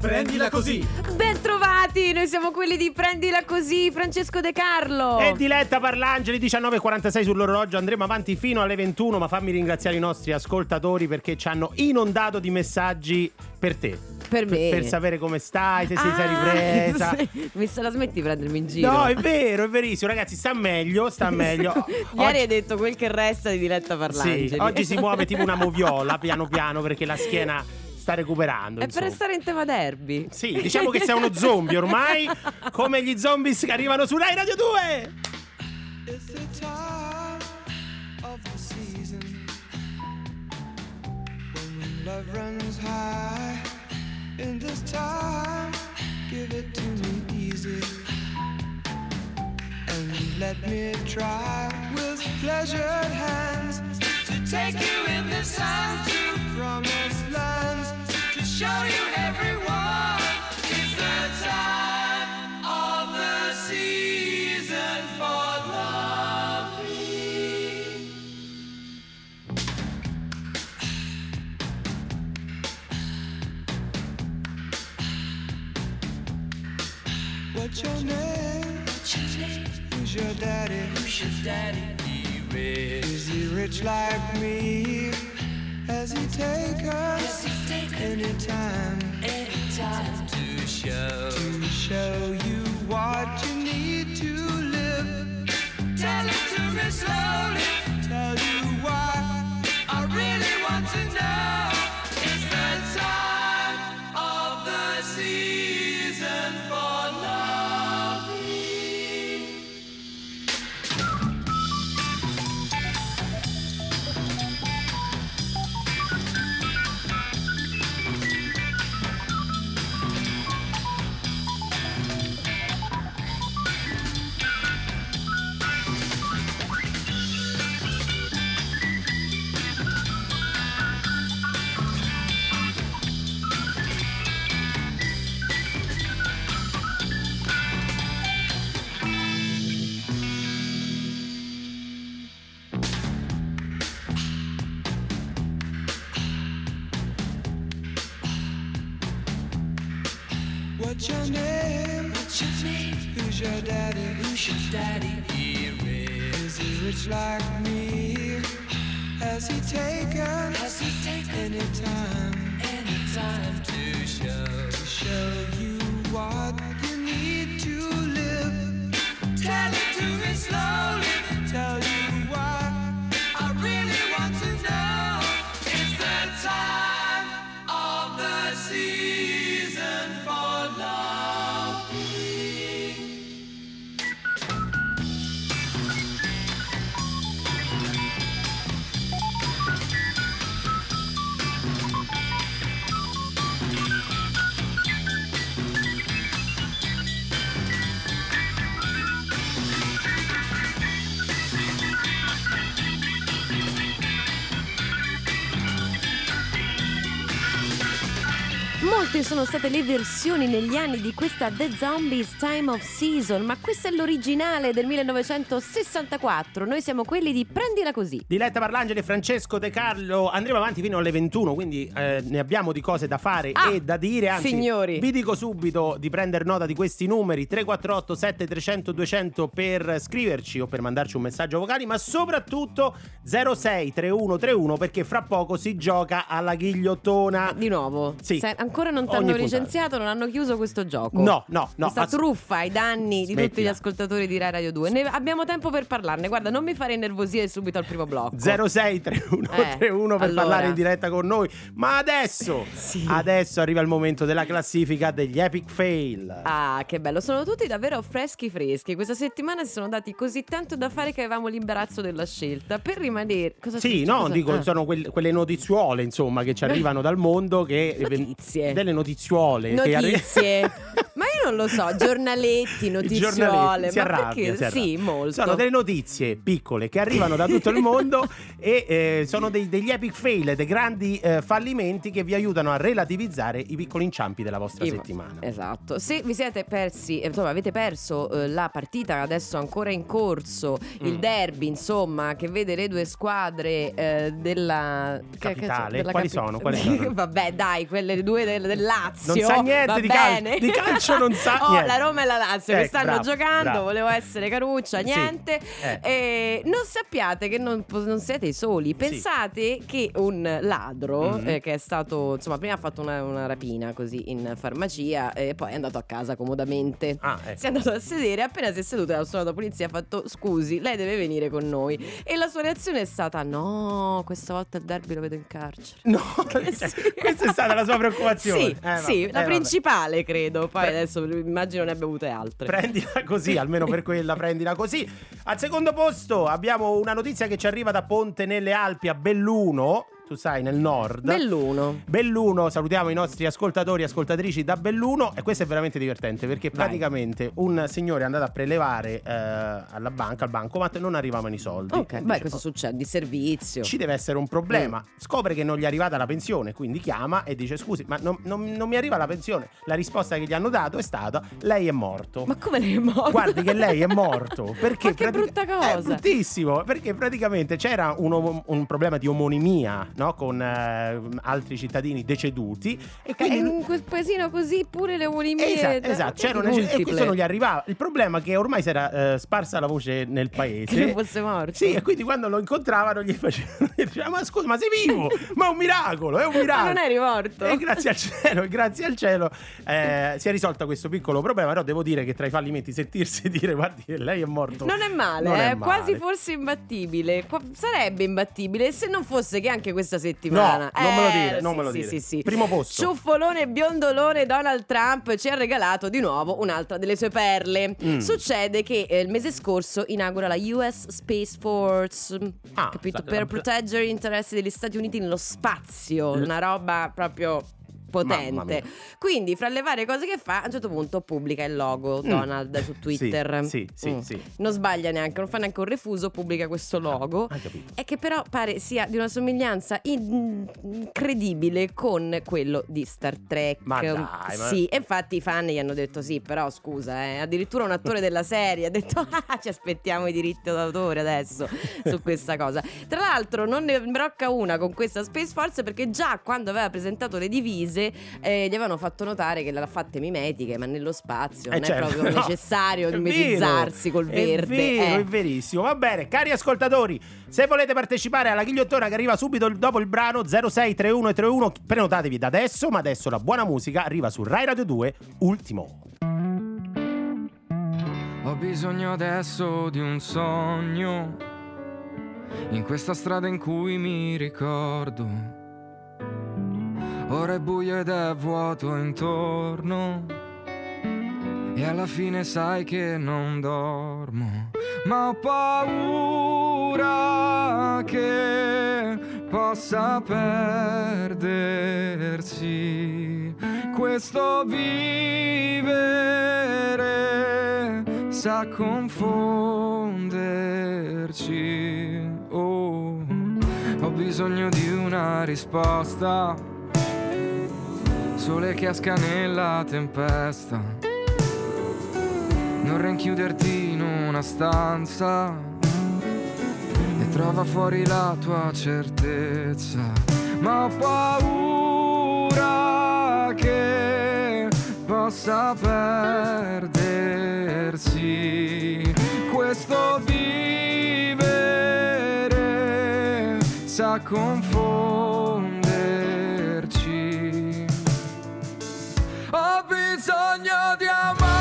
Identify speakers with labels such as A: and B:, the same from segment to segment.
A: Prendila così.
B: Bentrovati, noi siamo quelli di Prendila così, Francesco De Carlo.
C: E Diletta Parlangeli 19.46 sull'orologio andremo avanti fino alle 21 ma fammi ringraziare i nostri ascoltatori perché ci hanno inondato di messaggi per te
B: Per me.
C: per sapere come stai, se si sei
B: Ah,
C: ripresa.
B: Mi se la smetti di prendermi in giro?
C: No, è vero, è verissimo, ragazzi, sta meglio, sta meglio.
B: Ieri hai detto quel che resta di Diletta Parlangeli.
C: Sì, oggi si muove tipo una moviola piano piano perché la schiena sta recuperando.
B: È per
C: insomma.
B: restare in tema derby.
C: Sì, diciamo che sei uno zombie ormai, come gli zombies che arrivano su Rai Radio 2.
D: It's the time of the season when love runs high. In this time, give it to me easy and let me try with pleasured hands to take you in the sun to promised lands What's your name? Who's your daddy? Who's your daddy? Is he rich like me? Has he taken any time? to show to show you what you need to live? Tell it to me slowly. Like me? Has he taken?
B: Sono state le versioni negli anni di questa The Zombies Time of Season, ma questa è l'originale del 1964. Noi siamo quelli di Prendila così.
C: Diletta Parlangeli Francesco De Carlo andremo avanti fino alle 21 quindi eh, ne abbiamo di cose da fare
B: Ah,
C: e da dire anzi
B: signori.
C: vi dico subito di prendere nota di questi numeri 348 7300 200 per scriverci o per mandarci un messaggio vocale ma soprattutto 063131 perché fra poco si gioca alla ghigliottona
B: Di nuovo,
C: Sì.
B: Se- ancora non ti hanno
C: puntata.
B: licenziato, non hanno chiuso questo gioco.
C: no no no
B: Questa
C: ass-
B: truffa ai danni di tutti gli ascoltatori di Rai Radio 2. Ne abbiamo tempo per parlarne. Guarda, non mi fare innervosire subito al primo blocco.
C: 063131
B: Eh,
C: per
B: allora.
C: parlare in diretta con noi ma adesso
B: Sì.
C: adesso arriva il momento della classifica degli epic fail
B: Ah, che bello, sono tutti davvero freschi freschi. Questa settimana si sono dati così tanto da fare che avevamo l'imbarazzo della scelta. Per rimanere. Cosa
C: Sì, no,
B: Cosa-
C: dico,
B: ah.
C: sono quel- quelle notiziuole, insomma, che ci arrivano dal mondo che
B: Notizie.
C: delle notiziuole che arri-
B: Notizie. Ma io non lo so, giornaletti, notiziole,
C: giornaletti, si
B: ma
C: arrabbia,
B: perché? Sì, molto.
C: Sono delle notizie piccole che arrivano da tutto il mondo e eh, sono dei- degli epic fail, dei grandi eh, fallimenti che vi aiutano a relativizzare i piccoli inciampi della vostra
B: Io-
C: settimana.
B: Esatto, se vi siete persi, eh, insomma avete perso eh, la partita adesso ancora in corso, il
C: Mm.
B: derby insomma che vede le due squadre eh, della che- che-
C: Capitale?
B: della
C: Quali sono? Quali sono?
B: Vabbè dai, quelle due del, del Lazio.
C: Non sa niente di cal-
B: bene.
C: di calcio non sa
B: oh,
C: niente.
B: la Roma e la Lazio che
C: Ecco,
B: stanno
C: bravo,
B: giocando,
C: bravo.
B: volevo essere caruccia,
C: Sì,
B: niente.
C: eh.
B: E non sappiate che non, non siete i soli. Pensate che un ladro
C: Mhm.
B: eh, che è stato, insomma, prima ha fatto una, una rapina così in farmacia e poi è andato a casa comodamente.
C: Ah, ecco.
B: Si è andato a sedere, appena si è seduto la suonato la polizia ha fatto scusi, lei deve venire con noi. E la sua reazione è stata no, questa volta il derby lo vedo in carcere.
C: No,
B: Eh,
C: cioè,
B: sì.
C: questa è stata la sua preoccupazione.
B: Sì,
C: Eh,
B: sì,
C: eh,
B: la principale credo. Poi
C: Pre-
B: adesso immagino ne abbia avute altre.
C: Prendila così, almeno per quella, prendila così. Al secondo posto abbiamo una notizia che ci arriva da Ponte nelle Alpi a Belluno, tu sai, nel nord.
B: Belluno.
C: Belluno, salutiamo i nostri ascoltatori e ascoltatrici da Belluno e questo è veramente divertente perché
B: Vai.
C: praticamente un signore è andato a prelevare eh, alla banca, al bancomat non arrivavano i soldi.
B: Ok, beh, questo
C: "Oh,
B: succede di servizio.
C: ci deve essere un problema.
B: Mm.
C: Scopre che non gli è arrivata la pensione, quindi chiama e dice: Scusi, ma non, non- non mi arriva la pensione. La risposta che gli hanno dato è stata: Lei è morto.
B: Ma come lei è morta?
C: Guardi che lei è morto perché
B: Ma che brutta cosa.
C: È bruttissimo perché praticamente c'era un, om- un problema di omonimia no? con eh, altri cittadini deceduti e quindi
B: in quel paesino così pure le omonimie
C: Esatto, esatto, c'era una- e questo non gli arrivava. Il problema è che ormai si era eh, sparsa la voce nel paese.
B: Che fosse morto.
C: Sì, e quindi quando lo incontravano gli facevano gli dicevano, Ma scusa, ma sei vivo? ma è un miracolo, è un
B: Ma
C: miracolo.
B: non eri morto.
C: E grazie al cielo, grazie al cielo eh, si è risolto questo piccolo problema. Però devo dire che tra i fallimenti sentirsi dire guardi lei è morto.
B: Non è male,
C: Non è
B: eh, quasi
C: male.
B: forse imbattibile. Sarebbe imbattibile se non fosse che anche questa settimana.
C: No, non me lo
B: Eh,
C: dire, non
B: sì,
C: me lo
B: sì,
C: dire.
B: Sì, sì.
C: Primo posto.
B: Ciuffolone biondolone Donald Trump ci ha regalato di nuovo un'altra delle sue perle.
C: Mm.
B: Succede che eh, il mese scorso inaugura la US Space Force,
C: Ah,
B: capito? Per proteggere gli interessi degli Stati Uniti nello spazio, una roba proprio potente. Quindi, fra le varie cose che fa, a un certo punto pubblica il logo
C: Mm.
B: Donald su Twitter.
C: Sì, sì,
B: Mm.
C: sì.
B: Non sbaglia neanche, non fa neanche un refuso, pubblica questo logo.
C: Hai capito.
B: E che però pare sia di una somiglianza in- incredibile con quello di Star Trek.
C: Ma dai, ma-
B: Sì, infatti i fan gli hanno detto sì, però scusa, eh, addirittura un attore della serie ha detto ah, ci aspettiamo i diritti d'autore adesso su questa cosa. Tra l'altro non ne brocca una con questa Space Force perché già quando aveva presentato le divise eh, gli avevano fatto notare che le ha fatte mimetiche, ma nello spazio
C: Eh,
B: non
C: certo,
B: è proprio
C: no,
B: necessario mimetizzarsi col verde.
C: È vero,
B: eh.
C: è verissimo. Va bene, cari ascoltatori, se volete partecipare alla ghigliottora che arriva subito dopo il brano 063131, prenotatevi da adesso, ma adesso la buona musica arriva su Rai Radio 2, ultimo.
A: Ho bisogno adesso di un sogno in questa strada in cui mi ricordo. Ora è buio ed è vuoto intorno. E alla fine sai che non dormo. Ma ho paura che possa perdersi questo vivere sa confonderci. Oh, ho bisogno di una risposta. Sole che esca nella tempesta. Non rinchiuderti in una stanza e trova fuori la tua certezza. Ma ho paura che possa perdersi questo vivere sa confonderci. Bisogno di amarti,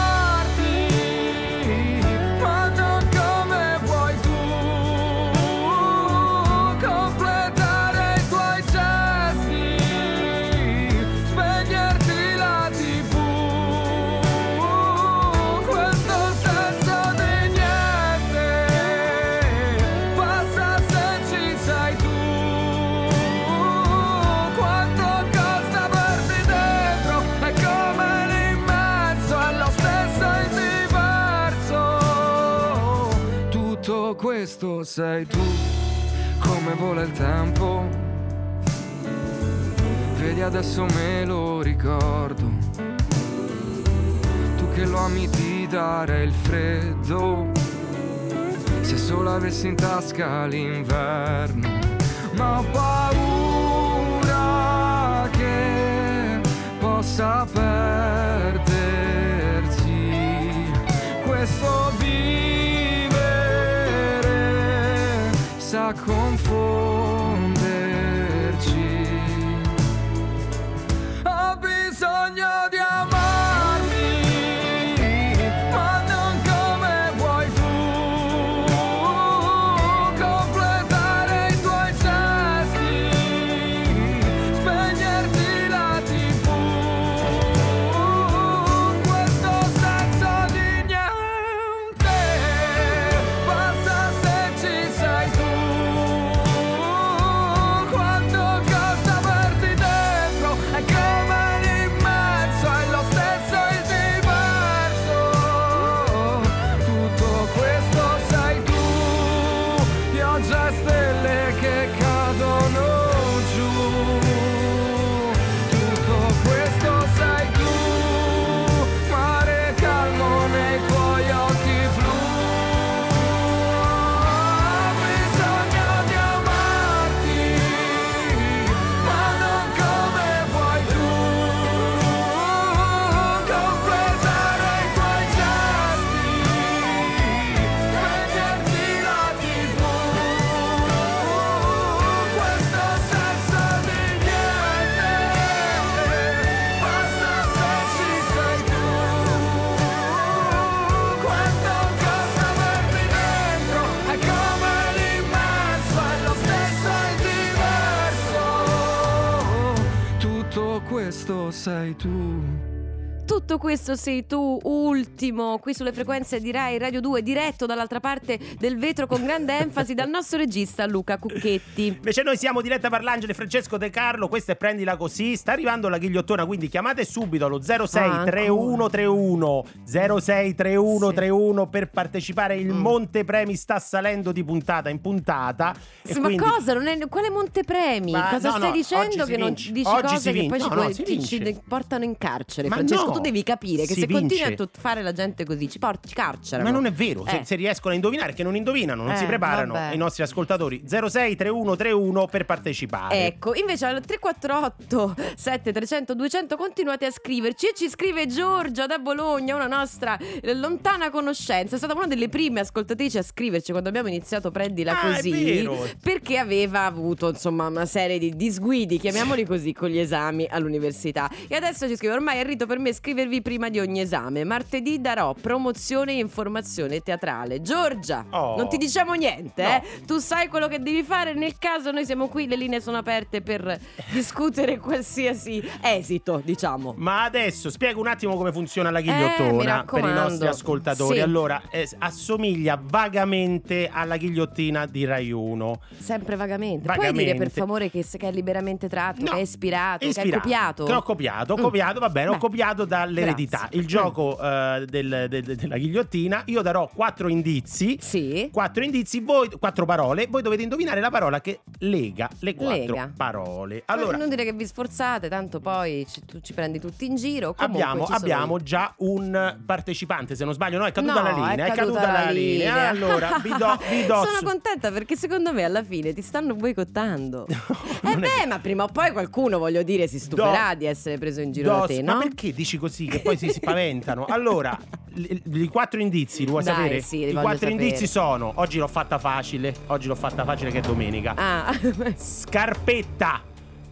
A: sei tu, come vola il tempo. Vedi adesso me lo ricordo. Tu che lo ami di dare il freddo. Se solo avessi in tasca l'inverno. Ma ho paura che possa perdersi questo vivere confonderci. Ho bisogno di Tutto questo sei tu,
B: ultimo, qui sulle frequenze di Rai Radio 2, diretto dall'altra parte del vetro con grande enfasi dal nostro regista Luca Cucchetti.
C: Invece noi siamo diretta per l'Angelo Francesco De Carlo, questa è Prendila Così, sta arrivando la ghigliottona, quindi chiamate subito allo 063131 063131 per partecipare, il
B: Mm.
C: Monte Premi sta salendo di puntata in puntata.
B: Sì,
C: quindi-
B: Ma cosa? Non è, quale Montepremi?
C: Ma
B: cosa
C: no,
B: stai
C: no,
B: dicendo che non dici
C: Oggi
B: cose che poi
C: vince.
B: ci,
C: No, no,
B: ci
C: vince.
B: portano in carcere?
C: Ma
B: Francesco,
C: no,
B: tu devi capire che
C: si
B: se continui
C: vince.
B: a tut- fare la gente così ci porti carcere.
C: Ma non è vero, se,
B: Eh.
C: se riescono a indovinare, che non indovinano, non
B: Eh,
C: si preparano
B: vabbè.
C: i nostri ascoltatori. 063131 per partecipare.
B: Ecco, invece al 348 7300 200 continuate a scriverci e ci scrive Giorgia da Bologna, una nostra eh, lontana conoscenza, è stata una delle prime ascoltatrici a scriverci quando abbiamo iniziato Prendila
C: Ah, è
B: così,
C: vero.
B: perché aveva avuto insomma una serie di disguidi, chiamiamoli così, con gli esami all'università. E adesso ci scrive, ormai è rito per me scrivervi prima di ogni esame, martedì darò promozione e informazione teatrale. Giorgia,
C: Oh.
B: non ti diciamo niente,
C: No.
B: eh? Tu sai quello che devi fare, nel caso noi siamo qui, le linee sono aperte per discutere qualsiasi esito, diciamo.
C: Ma adesso spiego un attimo come funziona la
B: Eh,
C: ghigliottona per i nostri ascoltatori.
B: Sì.
C: Allora, eh, assomiglia vagamente alla ghigliottina di Rai 1.
B: Sempre vagamente. Puoi
C: Vagamente.
B: dire per favore che, che è liberamente tratto,
C: No,
B: che è ispirato, che
C: Ispirato.
B: è copiato?
C: Che ho copiato, ho
B: Mm.
C: copiato, va bene, ho
B: Beh,
C: copiato dall'eredità.
B: grazie.
C: Il gioco eh, del- del- della ghigliottina, io darò quattro indizi.
B: Sì.
C: Quattro indizi, voi, quattro parole, voi dovete indovinare la parola che lega le quattro
B: Lega.
C: parole.
B: Allora, non dire che vi sforzate, tanto poi ci, tu ci prendi tutti in giro. Comunque
C: abbiamo, abbiamo già un partecipante, se non sbaglio, no, è caduta
B: No,
C: la linea,
B: è caduta
C: la
B: la
C: linea.
B: linea.
C: Allora, vi do, vi do su-
B: Sono contenta perché secondo me alla fine ti stanno boicottando. eh
C: non è
B: beh, ma prima o poi qualcuno, voglio dire, si stuferà
C: Do-
B: di essere preso in giro
C: do-
B: da te,
C: Ma
B: no?
C: perché dici così che poi si spaventano? Allora, i, quattro indizi, li vuoi
B: Dai,
C: sapere?
B: sì, li
C: I quattro
B: sapere.
C: indizi sono: oggi l'ho fatta facile, oggi l'ho fatta facile che è domenica.
B: Ah,
C: Scarpetta,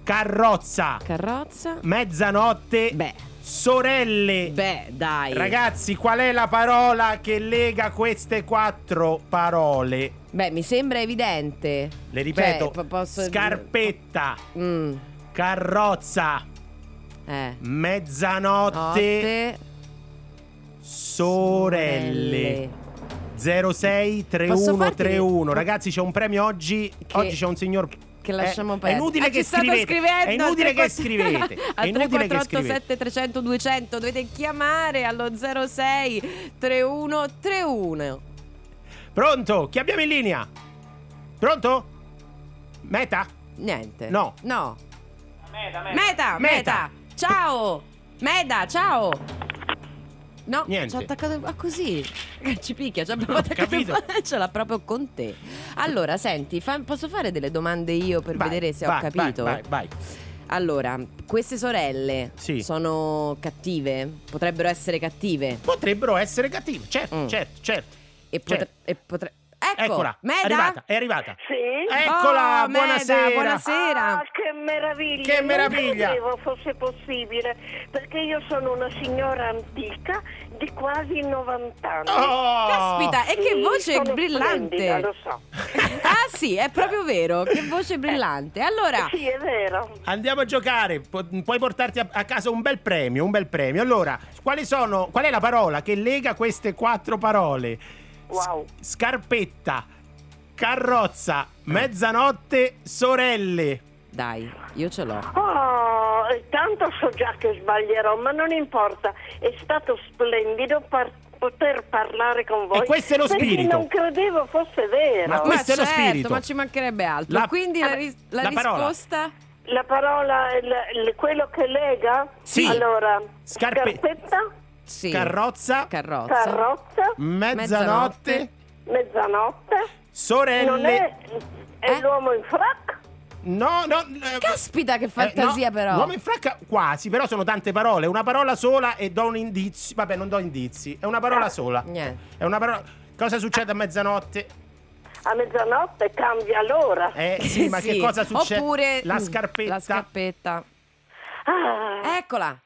C: carrozza,
B: carrozza.
C: mezzanotte,
B: Beh,
C: sorelle.
B: beh, dai.
C: Ragazzi, qual è la parola che lega queste quattro parole?
B: Beh, mi sembra evidente.
C: Le ripeto:
B: Cioè, po- posso-
C: scarpetta,
B: Mm,
C: carrozza,
B: eh.
C: mezzanotte,
B: Notte.
C: sorelle. 06
B: Posso farti-
C: 3131 Ragazzi c'è un premio oggi
B: Che-
C: Oggi c'è un signor
B: Che lasciamo
C: è, è
B: perdere.
C: inutile
B: Ah,
C: che
B: ci state
C: scrivete
B: scrivendo
C: È inutile
B: al
C: che
B: 34
C: scrivete È inutile che
B: 348
C: scrivete
B: 7300 200 dovete chiamare allo 06 3131
C: Pronto? Chi abbiamo in linea? Pronto? Meta?
B: Niente.
C: No.
B: No.
E: Meta, meta.
B: Meta,
C: Meta.
B: Ciao. Meda, ciao. No,
C: Niente.
B: ci ha attaccato ah, così. Ci picchia, ci abbiamo
C: Ho
B: attaccato l'ha proprio con te. Allora, senti, fa- posso fare delle domande io per
C: Vai,
B: vedere se
C: vai,
B: ho capito?
C: Vai, vai, vai.
B: Allora, queste sorelle
C: Sì.
B: sono cattive? Potrebbero essere cattive?
C: Potrebbero essere cattive, certo,
B: Mm.
C: certo, certo.
B: E, potre-
C: Certo.
B: e potre- Ecco,
C: Eccola,
B: Meda?
C: è arrivata, è arrivata.
F: Sì?
C: Eccola,
B: Oh, Meda,
C: buonasera.
B: buonasera.
F: Ah, che meraviglia!
C: Che meraviglia.
F: Non credevo fosse possibile, perché io sono una signora antica di quasi 90 anni.
C: Oh!
B: Caspita, e che
F: Sì,
B: voce
F: sono
B: brillante!
F: lo so.
B: ah sì, è proprio vero, che voce brillante. Allora,
F: Sì, è vero.
C: Andiamo a giocare, pu- puoi portarti a, a casa un bel premio, un bel premio. Allora, quali sono, qual è la parola che lega queste quattro parole?
F: Wow.
C: S- scarpetta, carrozza, mezzanotte, sorelle.
B: Dai, io ce l'ho.
F: Oh, tanto so già che sbaglierò, ma non importa. È stato splendido par- poter parlare con voi.
C: E questo è lo spirito.
F: non credevo fosse vero.
C: Ma questo è lo
B: certo,
C: spirito.
B: ma ci mancherebbe altro.
C: La-
B: Quindi la, ris- la
C: la parola.
B: risposta?
F: La parola, il- il- quello che lega?
C: Sì.
F: Allora,
C: Scarpe-
F: scarpetta,
B: Sì.
C: Carrozza,
B: Carrozza.
F: carrozza,
C: mezzanotte,
F: mezzanotte.
C: sorelle.
F: Non è, è
B: Eh?
F: l'uomo in frac?
C: No, no. eh,
B: Caspita, che
C: eh,
B: fantasia
C: no,
B: però.
C: Uomo in fracca quasi, però sono tante parole. Una parola sola e do un indizio. Vabbè, non do indizi. È una parola sola.
B: Niente.
C: È una parola. Cosa succede a mezzanotte?
F: A mezzanotte cambia l'ora.
C: Eh sì, ma che cosa succede?
B: Oppure
C: la scarpetta.
B: La scarpetta.
F: Ah,
B: Eccola.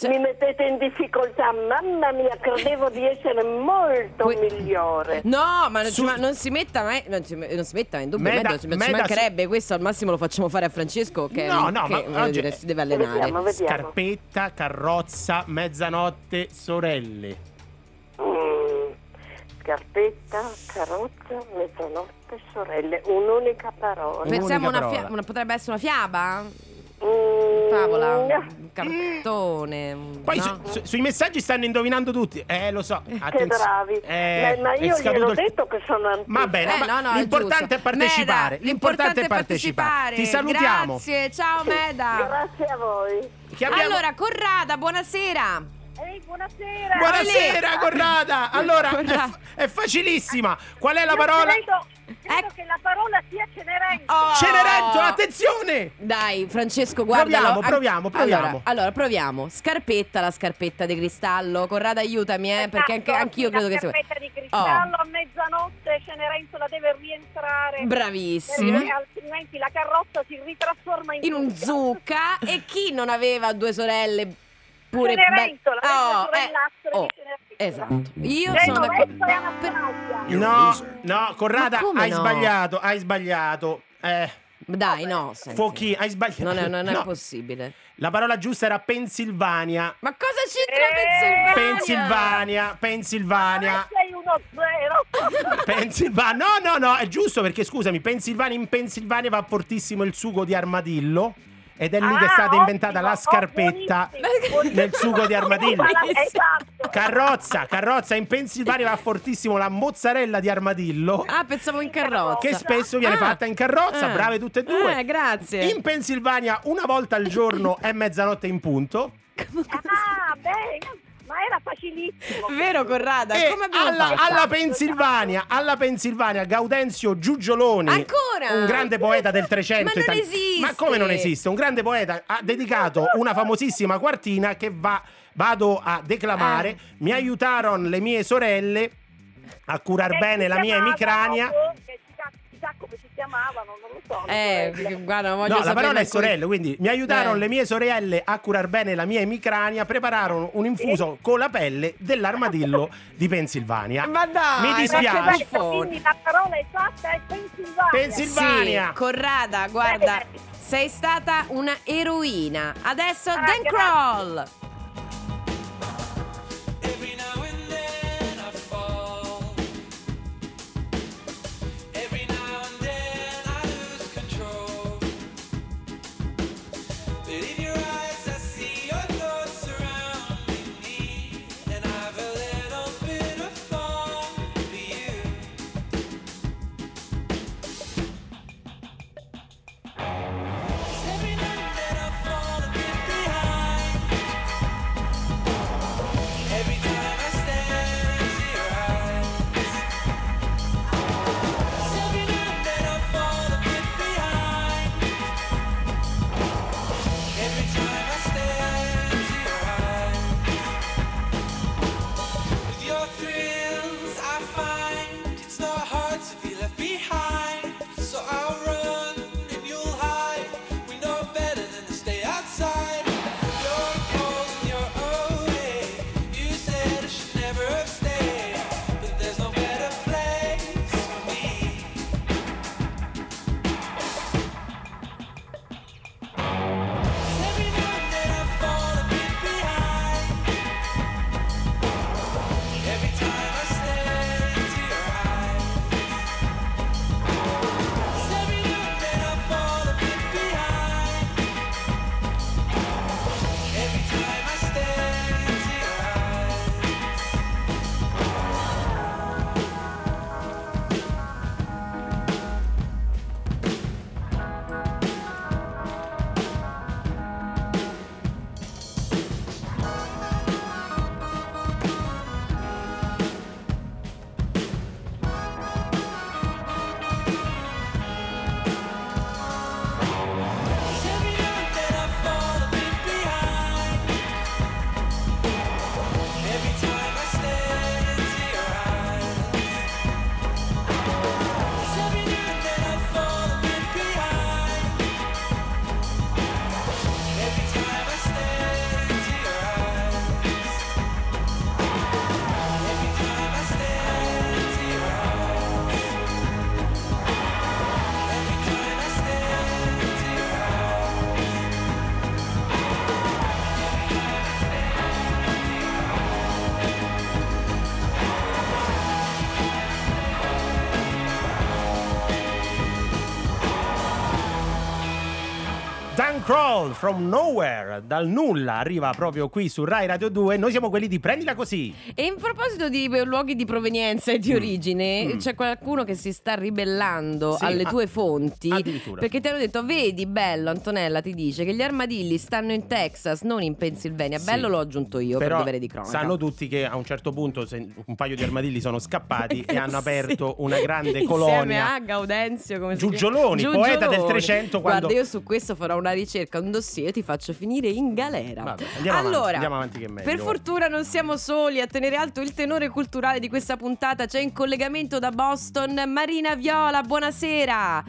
B: Cioè-
F: mi mettete in difficoltà, mamma mia, credevo di essere molto
B: Que-
F: migliore.
B: No, ma non,
C: Su-
B: ci- ma non si metta mai, non, si, non si metta in dubbio.
C: Meda-
B: Meda- ci, ci mancherebbe questo. Al massimo lo facciamo fare a Francesco. Che,
C: No, no,
B: che,
C: ma oggi-
B: dire, si deve
F: Vediamo,
B: allenare.
F: vediamo.
C: Scarpetta, carrozza, mezzanotte, sorelle.
F: Mm, Scarpetta, carrozza, mezzanotte, sorelle, un'unica parola.
B: Pensiamo
C: Un'unica
B: una, fia-
C: parola.
B: una- potrebbe essere una fiaba?
F: Mm,
B: Favola, un cartone.
C: Poi
B: no?
C: su- su- sui messaggi stanno indovinando tutti. Eh, lo so.
F: Che
C: Attenzio-
F: bravi.
C: Eh,
F: ma, ma
C: è
F: io gliel'ho
C: il-
F: detto che sono antica.
C: Va bene,
B: Eh,
C: ma
B: no, no, è
C: l'importante
B: giusto.
C: è partecipare.
B: Meda, l'importante è
C: partecipare. Ti salutiamo.
B: Grazie, ciao Meda.
F: Grazie a voi.
C: Chi abbiamo-
B: Allora, Corrada, buonasera.
F: Ehi, buonasera.
C: Buonasera,
B: Olè.
C: Corrada. Allora, è, fa- è facilissima. Qual è la
F: Io
C: parola?
F: Credo, credo che la parola sia Cenerentola.
B: Oh.
C: Cenerentola, attenzione!
B: Dai, Francesco, guardalo.
C: Proviamo, proviamo, proviamo.
B: Allora, allora, proviamo. Scarpetta, la scarpetta di cristallo. Corrada, aiutami, eh, perché anche,
F: Esatto,
B: anch'io credo che sia.
F: scarpetta di cristallo a mezzanotte Cenerentola deve rientrare.
B: Bravissima.
F: Perché altrimenti la carrozza si ritrasforma in,
B: In un zucca. E chi non aveva due sorelle pure
F: Cenerentola,
B: Oh, eh, oh,
F: Cenerentola.
B: esatto. Io
F: Lei
B: sono d'accordo.
F: Anastasia.
C: No, no, Corrada, hai
B: no?
C: sbagliato, hai sbagliato. Eh,
B: Dai, no. senti.
C: Fuochi, hai sbagliato.
B: Non è, non è
C: No,
B: possibile.
C: La parola giusta era Pennsylvania.
B: Ma cosa c'entra
F: Eh,
B: Pennsylvania?
C: Pennsylvania, Pennsylvania.
F: Sei uno zero.
C: Pennsylvania. No, no, no, è giusto perché scusami, Pennsylvania in Pennsylvania va fortissimo il sugo di armadillo ed è lì che è
F: Ah,
C: stata inventata
F: ottimo,
C: la scarpetta
F: buonissimo,
C: nel sugo di armadillo.
F: Esatto.
C: Carrozza, carrozza in Pennsylvania va fortissimo la mozzarella di armadillo
B: Ah, pensavo in carrozza.
C: che spesso viene
B: Ah.
C: fatta in carrozza,
B: Ah.
C: brave tutte e due.
B: Eh, grazie.
C: In Pennsylvania una volta al giorno è mezzanotte in punto.
F: Ah, bene, ma era facilissimo.
B: Vero, Corrada?
C: E
B: Come abbiamo
C: alla,
B: fatto?
C: alla Pennsylvania, alla Pennsylvania, Gaudenzio Giugioloni,
B: Ancora?
C: un grande poeta del 300
B: Ma non
C: itali-
B: esiste!
C: Ma come non esiste? Un grande poeta ha dedicato una famosissima quartina che va, vado a declamare.
B: Eh.
C: Mi aiutarono le mie sorelle a curar bene la mia emicrania.
F: chissà come si chiamavano, non lo so.
B: Eh, guarda, voglio
C: No, la parola è sorelle, quindi mi aiutarono
B: Eh.
C: le mie sorelle a curar bene la mia emicrania, prepararono un infuso con la pelle dell'armadillo di Pennsylvania.
B: Ma dai,
C: Mi
B: ma che
C: dispiace.
F: Quindi la parola esatta è Pennsylvania.
C: Pennsylvania.
B: Sì, Corrada, guarda, sei stata una eroina. Adesso
F: Ah,
B: Dan
F: grazie.
B: Crawl.
C: Crawl from Nowhere, dal nulla, arriva proprio qui su Rai Radio 2. Noi siamo quelli di Prendila Così.
B: E in proposito di luoghi di provenienza e di
C: Mm.
B: origine,
C: Mm.
B: c'è qualcuno che si sta ribellando
C: Sì,
B: alle tue fonti. Perché ti hanno detto: Vedi, bello, Antonella ti dice che gli armadilli stanno in Texas, non in Pennsylvania.
C: Sì.
B: Bello l'ho aggiunto io per
C: Però
B: dovere di cronaca.
C: sanno tutti che a un certo punto un paio di armadilli sono scappati e hanno
B: Sì.
C: aperto una grande
B: Insieme
C: colonia.
B: a Gaudenzio, come si chiama?
C: Giugioloni, poeta del
B: Giugioloni.
C: 300 quando-
B: Guarda, io su questo farò una ricerca, un dossier e ti faccio finire in galera.
C: Vabbè, andiamo avanti,
B: allora,
C: andiamo avanti che meglio.
B: per fortuna non siamo soli a tenere alto il tenore culturale di questa puntata. C'è in collegamento da Boston Marina Viola, buonasera.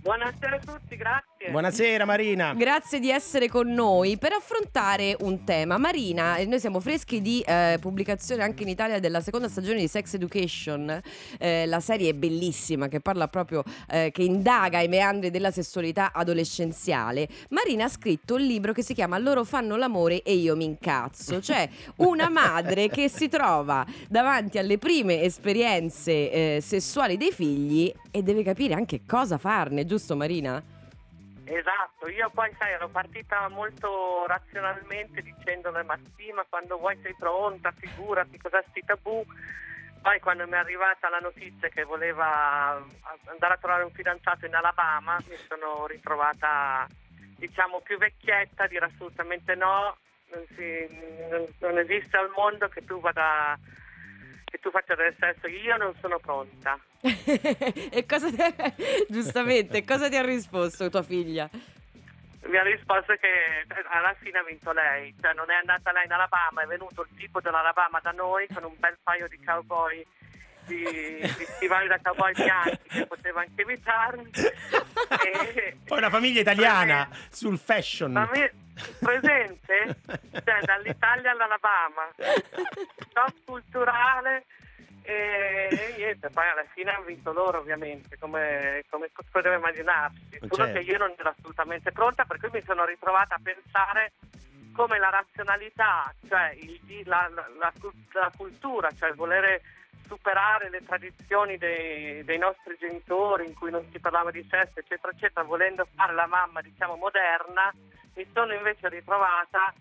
E: Buonasera a tutti, grazie.
C: Buonasera Marina.
B: Grazie di essere con noi per affrontare un tema. Marina, eh, noi siamo freschi di eh, pubblicazione anche in Italia della seconda stagione di Sex Education. Eh, la serie è bellissima che parla proprio, eh, che indaga i meandri della sessualità adolescenziale. Marina ha scritto un libro che si chiama Loro fanno l'amore e io mi incazzo. Cioè una madre che si trova davanti alle prime esperienze eh, sessuali dei figli e deve capire anche cosa farne, giusto Marina?
E: Esatto, io poi sai, ero partita molto razionalmente dicendole ma sì, ma quando vuoi sei pronta, figurati cosa sti tabù. Poi quando mi è arrivata la notizia che voleva andare a trovare un fidanzato in Alabama, mi sono ritrovata diciamo più vecchietta, dire assolutamente no, non, si- non- non esiste al mondo che tu vada che tu faccia del sesso, io non sono pronta.
B: e cosa ti... giustamente cosa ti ha risposto tua figlia?
E: mi ha risposto che eh, alla fine ha vinto lei, cioè non è andata lei in Alabama, è venuto il tipo dell'Alabama da noi con un bel paio di cowboy, di, di stivali da cowboy bianchi che poteva anche evitarmi. E-
C: Poi una famiglia italiana sul fashion.
E: Ma mi- presente? Cioè dall'Italia all'Alabama, top culturale e, e niente, poi alla fine hanno vinto loro ovviamente, come, come poteva immaginarsi. Solo
C: Certo.
E: che io non ero assolutamente pronta, per cui mi sono ritrovata a pensare come la razionalità, cioè il- la, la- la la cultura, cioè il volere superare le tradizioni dei, dei nostri genitori in cui non si parlava di sesso, eccetera, eccetera, volendo fare la mamma, diciamo, moderna, mi sono invece ritrovata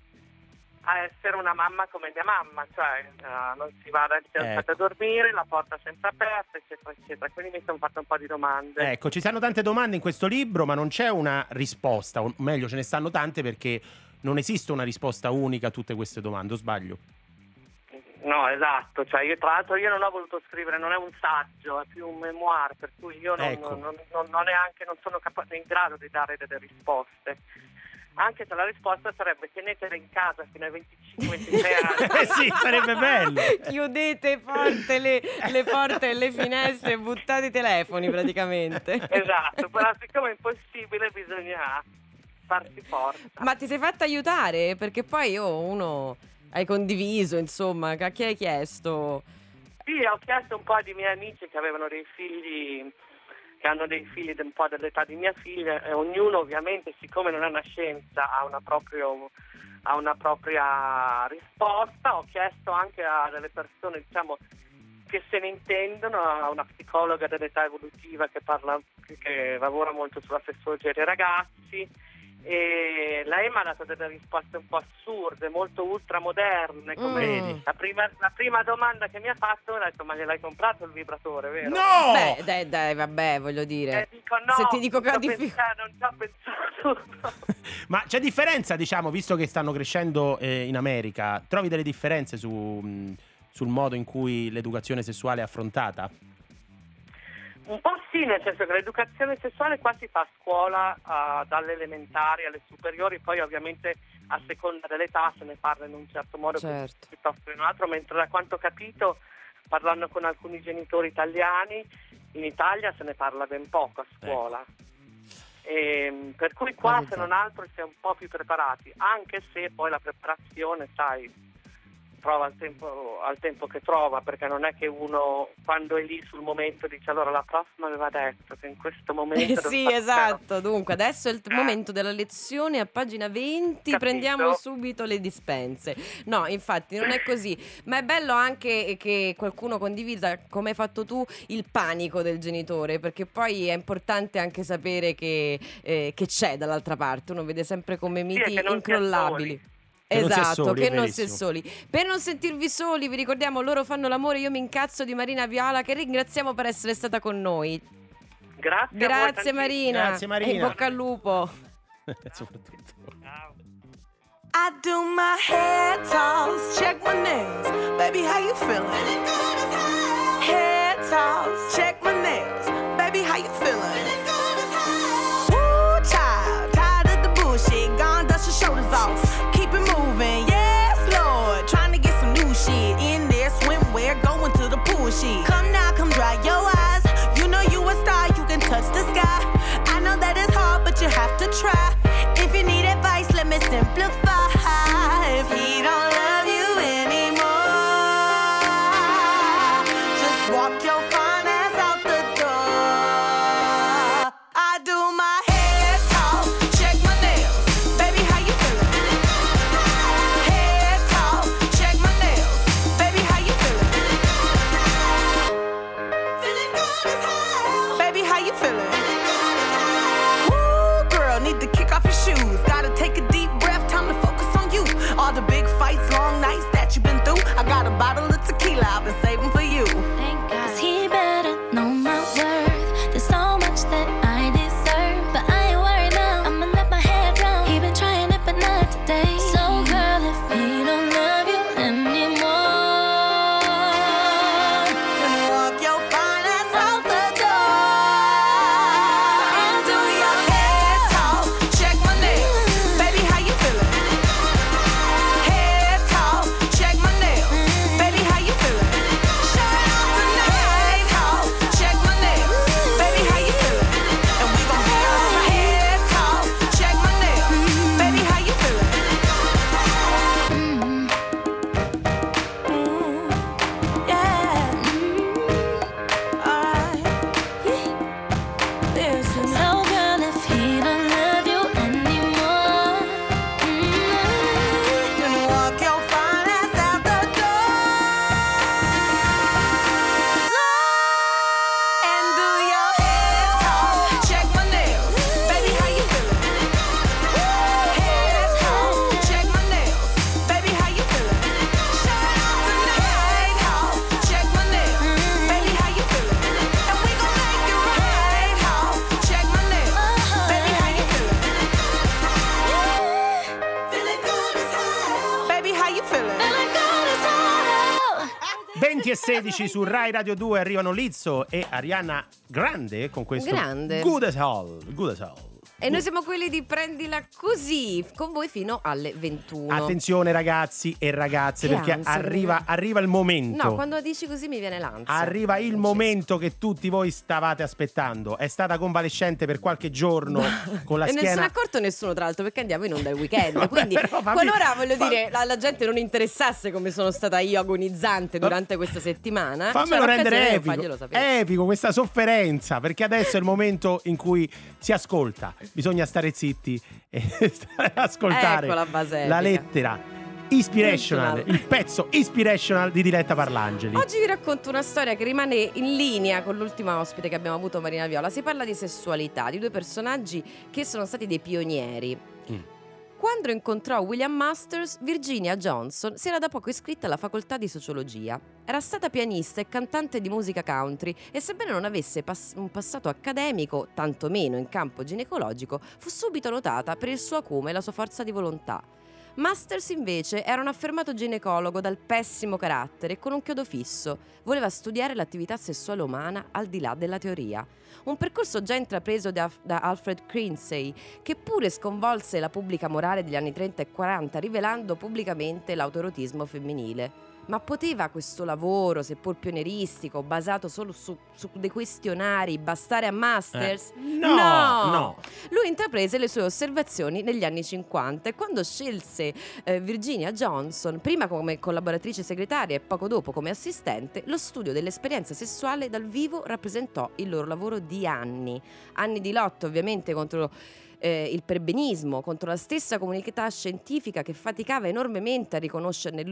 E: a essere una mamma come mia mamma, cioè eh, non si va dal fidanzato
C: Ecco.
E: a dormire, la porta sempre aperta, eccetera, eccetera. Quindi mi sono fatta un po' di domande.
C: Ecco, ci stanno tante domande in questo libro, ma non c'è una risposta, o meglio, ce ne stanno tante perché non esiste una risposta unica a tutte queste domande, o sbaglio?
E: No, esatto, cioè io tra l'altro io non ho voluto scrivere, non è un saggio, è più un memoir, per cui io non,
C: Ecco.
E: non, non- non neanche non sono capace in grado di dare delle risposte. Anche se la risposta sarebbe tenetele in casa fino ai 25-26 anni.
C: Eh sì, sarebbe bello.
B: Chiudete forte le, le porte e le finestre e buttate i telefoni praticamente.
E: Esatto, però siccome è impossibile bisogna farsi forza.
B: Ma ti sei fatta aiutare? Perché poi io uno hai condiviso, insomma, a chi hai chiesto?
E: Sì, ho chiesto un po' di miei amici che avevano dei figli, che hanno dei figli un po' dell'età di mia figlia e ognuno ovviamente, siccome non è una scienza, ha una, proprio- ha una propria risposta. Ho chiesto anche a delle persone, diciamo, che se ne intendono, a una psicologa dell'età evolutiva che, parla, che lavora molto sulla sessuologia dei ragazzi. E lei mi ha dato delle risposte un po' assurde, molto ultramoderne, come
B: Mm.
E: la, prima, la prima domanda che mi ha fatto ha detto ma gliel'hai comprato il vibratore, vero?
C: No!
B: Beh, dai, dai, vabbè, voglio dire.
E: dico no,
B: Se ti dico che
E: non
B: ho
E: ci ho
B: diffi-
E: pensato, non ci ho pensato.
C: Ma c'è differenza, diciamo, visto che stanno crescendo eh, in America, trovi delle differenze su, mh, sul modo in cui l'educazione sessuale è affrontata?
E: Un po' sì, nel senso che l'educazione sessuale qua si fa a scuola ah, dalle elementari alle superiori, poi ovviamente a seconda dell'età se ne parla in un certo modo
B: Certo.
E: piuttosto che in un altro, mentre da quanto ho capito, parlando con alcuni genitori italiani, in Italia se ne parla ben poco a scuola. Ehm, per cui qua se non altro si è un po' più preparati, anche se poi la preparazione, sai, trova il tempo, al tempo che trova, perché non è che uno quando è lì sul momento dice allora la prof mi aveva detto che in questo momento...
B: Eh sì,
E: fare-
B: esatto. Dunque, adesso è il
E: Eh.
B: momento della lezione a pagina 20.
E: Capito.
B: Prendiamo subito le dispense. No, infatti, non è così. Ma è bello anche che qualcuno condivida, come hai fatto tu, il panico del genitore, perché poi è importante anche sapere che, eh, che c'è dall'altra parte. Uno vede sempre come
E: Sì,
B: miti
E: è
B: incrollabili.
C: Che non è
B: Esatto,
C: soli,
B: che
C: è
B: non si è
C: verissimo.
B: soli. Per non sentirvi soli, vi ricordiamo loro fanno l'amore, io mi incazzo di Marina Viola, che ringraziamo per essere stata con noi.
E: Grazie, a voi
B: Grazie. Marina.
C: Grazie, Marina.
B: E in bocca al lupo.
C: Soprattutto.
E: Ciao.
G: I do my hair toss, check my nails. Baby, how you feeling? Hair toss, check my nails. Baby, how you feeling? Woo, child, tired of the bullshit. Gone, dust your shoulders off. Feeling
C: 20 e 16 su Rai Radio 2 arrivano Lizzo e Ariana Grande con questo
B: Grande.
C: Good as Hell. Good as Hell.
B: E noi siamo quelli di prendila così, con voi fino alle 21.
C: Attenzione ragazzi e ragazze
B: Che
C: perché
B: ansia,
C: arriva, arriva il momento.
B: No, quando dici così mi viene l'ansia.
C: Arriva il momento che tutti voi stavate aspettando. È stata convalescente per qualche giorno con la
B: e non se ne è
C: schiena.
B: accorto nessuno, tra l'altro, perché andiamo in onda il weekend.
C: Vabbè,
B: Quindi,
C: però fammi-
B: qualora voglio
C: fa-
B: dire, la, la gente non interessasse come sono stata io agonizzante durante questa settimana,
C: Fammelo
B: c'è
C: rendere epico, epico questa sofferenza, perché adesso è il momento in cui si ascolta. Bisogna stare zitti e stare ascoltare
B: Ecco la
C: lettera inspirational,
B: Inspirational.
C: il pezzo inspirational di Diletta Parlangeli.
B: Oggi vi racconto una storia che rimane in linea con l'ultima ospite che abbiamo avuto, Marina Viola. Si parla di sessualità, di due personaggi che sono stati dei pionieri.
C: Mm.
B: Quando incontrò William Masters, Virginia Johnson si era da poco iscritta alla facoltà di sociologia. Era stata pianista e cantante di musica country e sebbene non avesse pass- un passato accademico, tantomeno in campo ginecologico, fu subito notata per il suo acume e la sua forza di volontà. Masters invece era un affermato ginecologo dal pessimo carattere e con un chiodo fisso. Voleva studiare l'attività sessuale umana al di là della teoria. Un percorso già intrapreso da, da Alfred Kinsey, che pure sconvolse la pubblica morale degli anni 30 e 40, rivelando pubblicamente l'autoerotismo femminile. Ma poteva questo lavoro, seppur pionieristico, basato solo su, su dei questionari, bastare a Masters?
C: Eh, no, no.
B: Lui intraprese le sue osservazioni negli anni 50 e quando scelse eh, Virginia Johnson, prima come collaboratrice segretaria e poco dopo come assistente, lo studio dell'esperienza sessuale dal vivo rappresentò il loro lavoro di anni. Anni di lotta ovviamente contro eh, il perbenismo, contro la stessa comunità scientifica che faticava enormemente a riconoscerne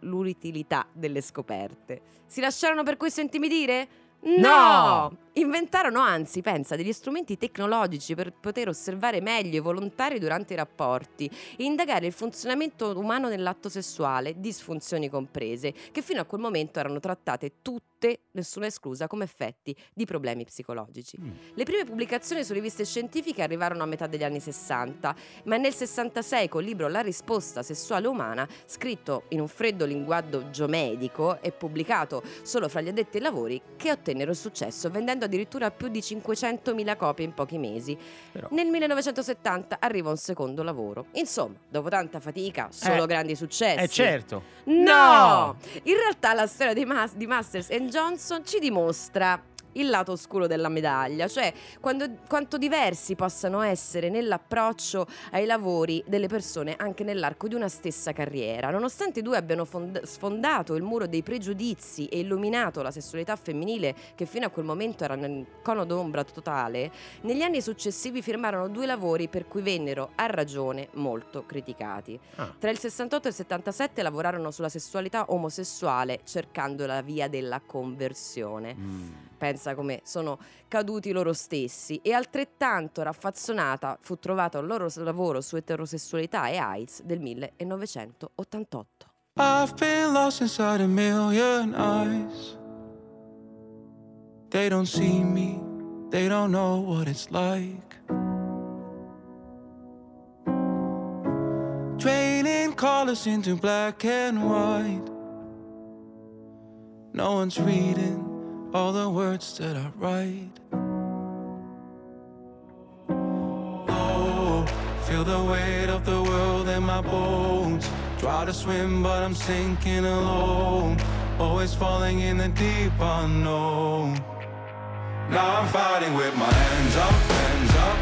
B: l'utilità delle scoperte. Si lasciarono per questo intimidire?
C: No!
B: Inventarono anzi, pensa, degli strumenti tecnologici per poter osservare meglio i volontari durante i rapporti e indagare il funzionamento umano nell'atto sessuale, disfunzioni comprese, che fino a quel momento erano trattate tutte, nessuna esclusa, come effetti di problemi psicologici.
C: Mm.
B: Le prime pubblicazioni su riviste scientifiche arrivarono a metà degli anni 60, ma nel 66 col libro La risposta sessuale umana, scritto in un freddo linguaggio geomedico e pubblicato solo fra gli addetti ai lavori, che ottennero successo, vendendo addirittura più di 500.000 copie in pochi mesi.
C: Però.
B: Nel 1970 arriva un secondo lavoro. Insomma, dopo tanta fatica, solo
C: Eh,
B: grandi successi.
C: Eh certo.
B: No! In realtà la storia dei Mas- di Masters e Johnson ci dimostra il lato oscuro della medaglia, cioè quando- quanto diversi possano essere nell'approccio ai lavori delle persone anche nell'arco di una stessa carriera. Nonostante i due abbiano fond- sfondato il muro dei pregiudizi e illuminato la sessualità femminile che fino a quel momento era nel cono d'ombra totale, negli anni successivi firmarono due lavori per cui vennero a ragione molto criticati.
C: Ah.
B: Tra il 68 e il 77 lavorarono sulla sessualità omosessuale cercando la via della conversione.
C: Mm.
B: Pensa come sono caduti loro stessi e altrettanto raffazzonata fu trovato il loro lavoro su eterosessualità e AIDS del 1988.
H: I've been lost inside a million eyes. They don't see me, they don't know what it's like. Draining colors into black and white. No one's reading all the words that I write. Oh, feel the weight of the world in my bones. Try to swim, but I'm sinking alone. Always falling in the deep unknown. Now I'm fighting with my hands up, hands up.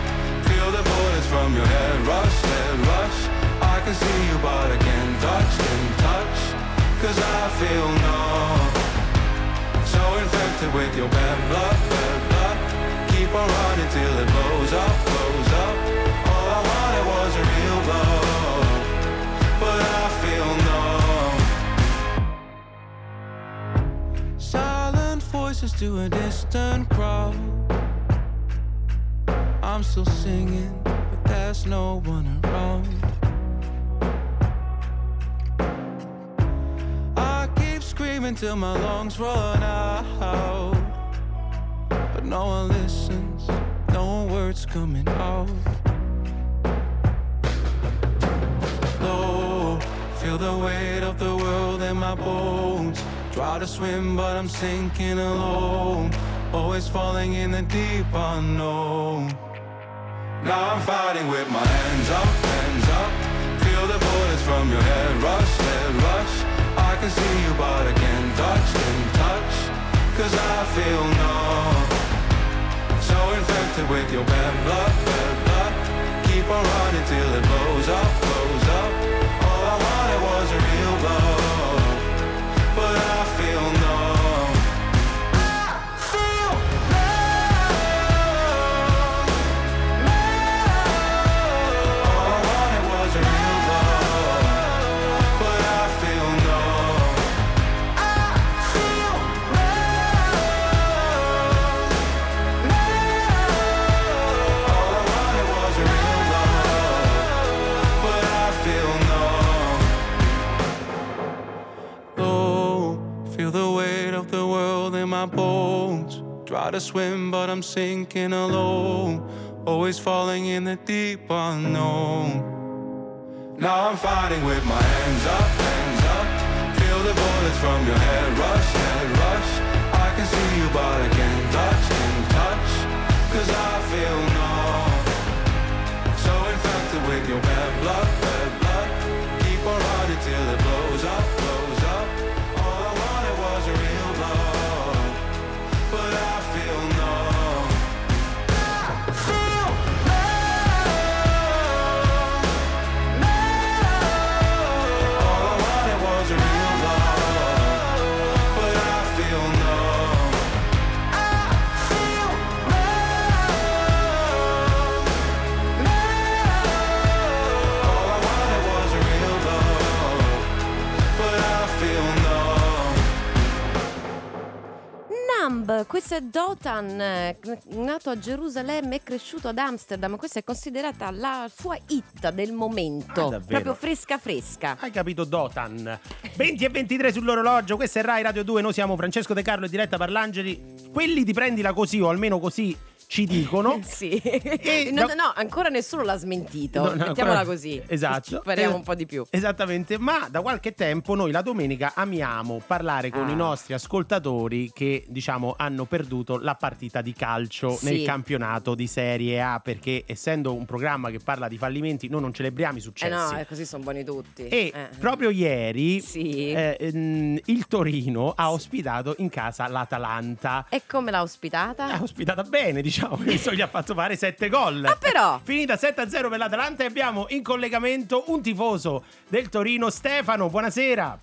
H: Feel the bullets from your head rush, head rush. I can see you, but I can't touch, can't touch. Cause I feel numb. So infected with your bad blood. Keep on running till it blows up, blows up. All I wanted was a real love. But I feel numb. Silent voices to a distant crowd. I'm still singing, but there's no one around. I keep screaming till my lungs run out. No one listens, no words coming out. Low, feel the weight of the world in my bones. Try to swim, but I'm sinking alone. Always falling in the deep unknown. Now I'm fighting with my hands up, hands up. Feel the bullets from your head rush, head rush. I can see you, but I can't touch, can't touch. Cause I feel numb. Infected with your bad blood, bad blood. Keep on running till it blows up. Bones. Try to swim, but I'm sinking alone. Always falling in the deep unknown. Now I'm fighting with my hands up, hands up. Feel the bullets from your head rush, head rush. I can see you, but I can't touch, can't touch. Cause I feel numb. So infected with your bad blood,
B: questo è Dotan, eh, nato a Gerusalemme e cresciuto ad Amsterdam. Questa è considerata la sua hit del momento.
C: Ah,
B: proprio fresca fresca.
C: Hai capito Dotan 20 e 23 sull'orologio Questo è Rai Radio 2 Noi siamo Francesco De Carlo e Diretta Parlangeli Quelli di prendila così O almeno così ci dicono
B: Sì.
C: E
B: no,
C: da-
B: no, ancora nessuno l'ha smentito.
C: No, no,
B: Mettiamola
C: ancora-
B: così.
C: Esatto.
B: Speriamo
C: Eh,
B: un po' di più.
C: Esattamente, ma da qualche tempo noi la domenica amiamo parlare con
B: Ah.
C: i nostri ascoltatori che diciamo hanno perduto la partita di calcio
B: Sì.
C: nel campionato di Serie A perché essendo un programma che parla di fallimenti noi non celebriamo i
B: Eh
C: successi.
B: no, eh, così sono buoni tutti.
C: E
B: Eh.
C: proprio ieri
B: Sì.
C: eh, ehm, il Torino ha ospitato in casa l'Atalanta.
B: E come l'ha ospitata?
C: Ha ospitata bene, diciamo, visto gli ha fatto fare 7 gol.
B: Ah, però!
C: Finita 7-0 per l'Atalanta e abbiamo in collegamento un tifoso del Torino, Stefano. Buonasera.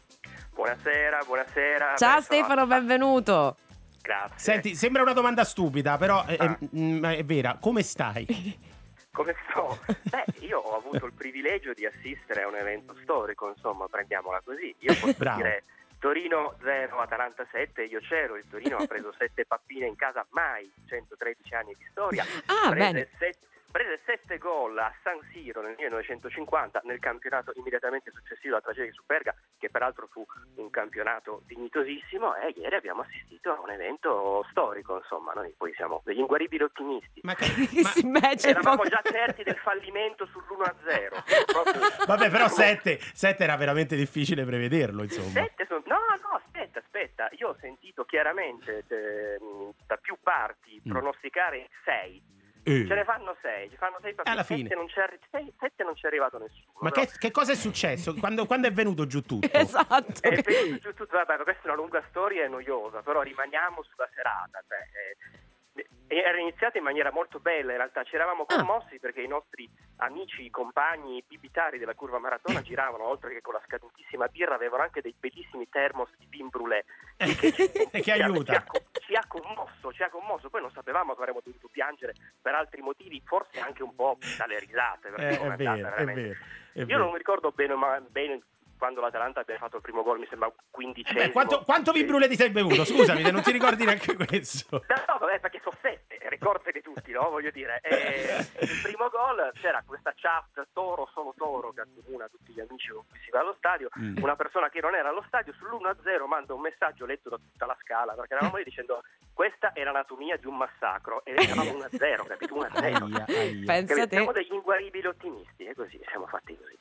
I: Buonasera, buonasera.
B: Ciao
I: Beh,
B: Stefano, benvenuto.
I: Grazie.
C: Senti, sembra una domanda stupida, però eh,
I: Ah.
C: eh, mm, è vera. Come stai?
I: Come sto? Beh, io ho avuto il privilegio di assistere a un evento storico, insomma, prendiamola così. Io posso
C: Bravo.
I: dire Torino 0, Atalanta 7, io c'ero, il Torino ha preso 7 pappine in casa, mai 113 anni di storia,
B: ah,
I: prese 7 prese 7 gol a San Siro nel 1950 nel campionato immediatamente successivo alla tragedia di Superga, che peraltro fu un campionato dignitosissimo e ieri abbiamo assistito a un evento storico, insomma, noi poi siamo degli inguaribili ottimisti.
C: Ma,
B: c'è
I: Eravamo
B: poco-
I: già certi del fallimento sull'1-0. Proprio-
C: Vabbè, però 7, era veramente difficile prevederlo, insomma.
I: Sette sono- No, no, aspetta, aspetta. Io ho sentito chiaramente ehm, da più parti
C: Mm.
I: pronosticare 6.
C: Eh.
I: Ce ne fanno 6, ci fanno 6
C: Alla
I: partite.
C: fine.
I: 7 non, c'è arri- sei- sette non c'è arrivato nessuno.
C: Ma
I: però-
C: che, che cosa è successo? Quando, quando è venuto giù tutto?
B: Esatto.
I: Eh, penso giù tutto, vabbè, questa è una lunga storia e noiosa, però rimaniamo sulla serata. Cioè, eh, era iniziata in maniera molto bella, in realtà ci eravamo
B: Ah.
I: commossi perché i nostri amici, compagni, bibitari della curva maratona giravano, oltre che con la scadentissima birra, avevano anche dei bellissimi termos di vin brûlé. Che,
C: Che
I: ci ha-
C: aiuta.
I: Ci ci ha commosso, ci ha commosso. Poi non sapevamo che avremmo dovuto piangere per altri motivi, forse anche un po' dalle risate. perché
C: Eh, è vero, è vero. è
I: Io
C: vero.
I: non mi ricordo bene, ma bene quando l'Atalanta abbia fatto il primo gol, mi sembra quindicesimo.
C: Beh, quanto, quanto vibrule ti sei bevuto? Scusami, se non ti ricordi neanche questo.
I: No, no, vabbè, perché sono sette, ricordate tutti, no? Voglio dire. Eh, il primo gol c'era questa chat Toro sono Toro che accomuna tutti gli amici con cui si va allo stadio.
C: Mm.
I: Una persona che non era allo stadio sull'1-0 manda un messaggio letto da tutta la scala perché eravamo lì dicendo questa è l'anatomia di un massacro e eravamo 1-0, capito? 1-0.
C: Aia, aia.
B: Pensa
I: Capito?
B: te.
I: Siamo degli inguaribili ottimisti e così siamo fatti così.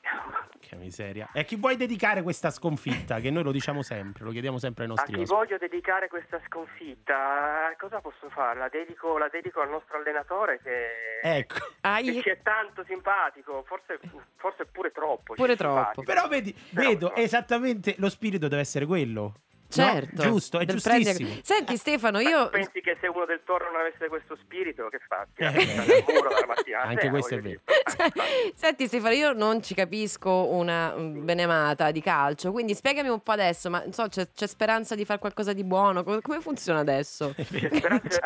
C: Che miseria. E chi vuoi dedicare questa sconfitta? Che noi lo diciamo sempre, lo chiediamo sempre ai
I: A
C: nostri
I: chi
C: ospiti.
I: voglio dedicare questa sconfitta? Cosa posso fare? La dedico, la dedico al nostro allenatore che,
C: Ecco.
B: Ai-
I: che ci è tanto simpatico, forse, forse pure troppo.
B: Pure troppo.
I: simpatico.
C: Però vedi,
I: Però,
C: vedo
I: no.
C: esattamente lo spirito deve essere quello.
B: Certo.
C: No? Giusto, è giustissimo.
B: prendere- Senti Stefano,
I: Ma
B: io
I: pensi che se uno del Toro non avesse questo spirito, che fa?
C: Eh,
I: affida nel muro dalla mattina alla
C: Anche
I: sera,
C: questo è vero.
I: dire.
B: Cioè, Senti Stefano, io non ci capisco una mm, benemata di calcio, quindi spiegami un po' adesso, ma non so, c'è, c'è speranza di fare qualcosa di buono? Co- Come funziona adesso?
I: Speranza-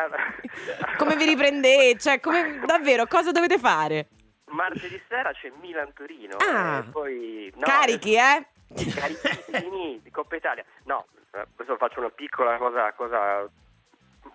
B: Come vi riprendete? Cioè, come, davvero, cosa dovete fare?
I: Martedì sera c'è Milan-Torino.
B: Ah.
I: e poi, no,
B: Carichi, eh?
I: carichissimi di Coppa Italia. No, eh, questo faccio una piccola cosa, cosa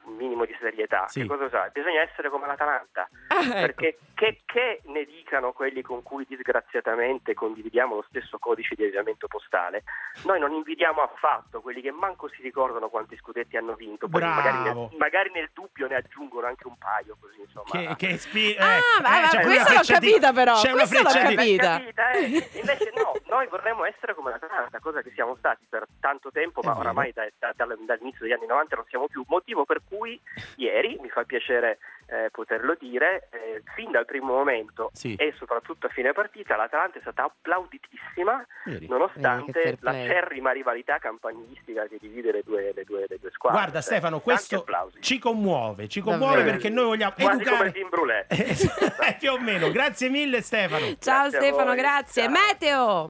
I: un minimo di serietà.
C: Sì.
I: Che cosa sa? Bisogna essere come l'Atalanta.
B: Ah, ecco.
I: Perché che, che ne dicano quelli con cui disgraziatamente condividiamo lo stesso codice di aviamento postale, noi non invidiamo affatto quelli che manco si ricordano quanti scudetti hanno vinto, poi magari nel, magari nel dubbio ne aggiungono anche un paio, così insomma.
C: Che, che spi-
B: Ah,
C: eh,
B: ma-
C: eh,
B: ma
C: c'è
B: questa
C: una
B: l'ho capita però,
C: C'è una
B: questa l'ho capita.
I: Capita, eh? Invece no, noi vorremmo essere come l'Atalanta, cosa che siamo stati per tanto tempo, ma oramai da- da- dal- dall'inizio degli anni 90 non siamo più. Motivo per cui ieri, mi fa piacere eh, poterlo dire, eh, fin dal primo momento
C: Sì.
I: e soprattutto a fine partita l'Atalanta è stata applauditissima
C: Vedi?
B: Eh,
I: nonostante
B: fair
I: la cerrima rivalità campanilistica che divide le due, le due- le due squadre.
C: Guarda Stefano, questo ci commuove, ci commuove
B: Davvero.
C: perché noi vogliamo
I: Quasi come
C: educare.
I: brûlé.
C: Eh, più o meno. Grazie mille Stefano.
B: Ciao
I: Grazie
B: Stefano, grazie.
I: Ciao.
B: Meteo!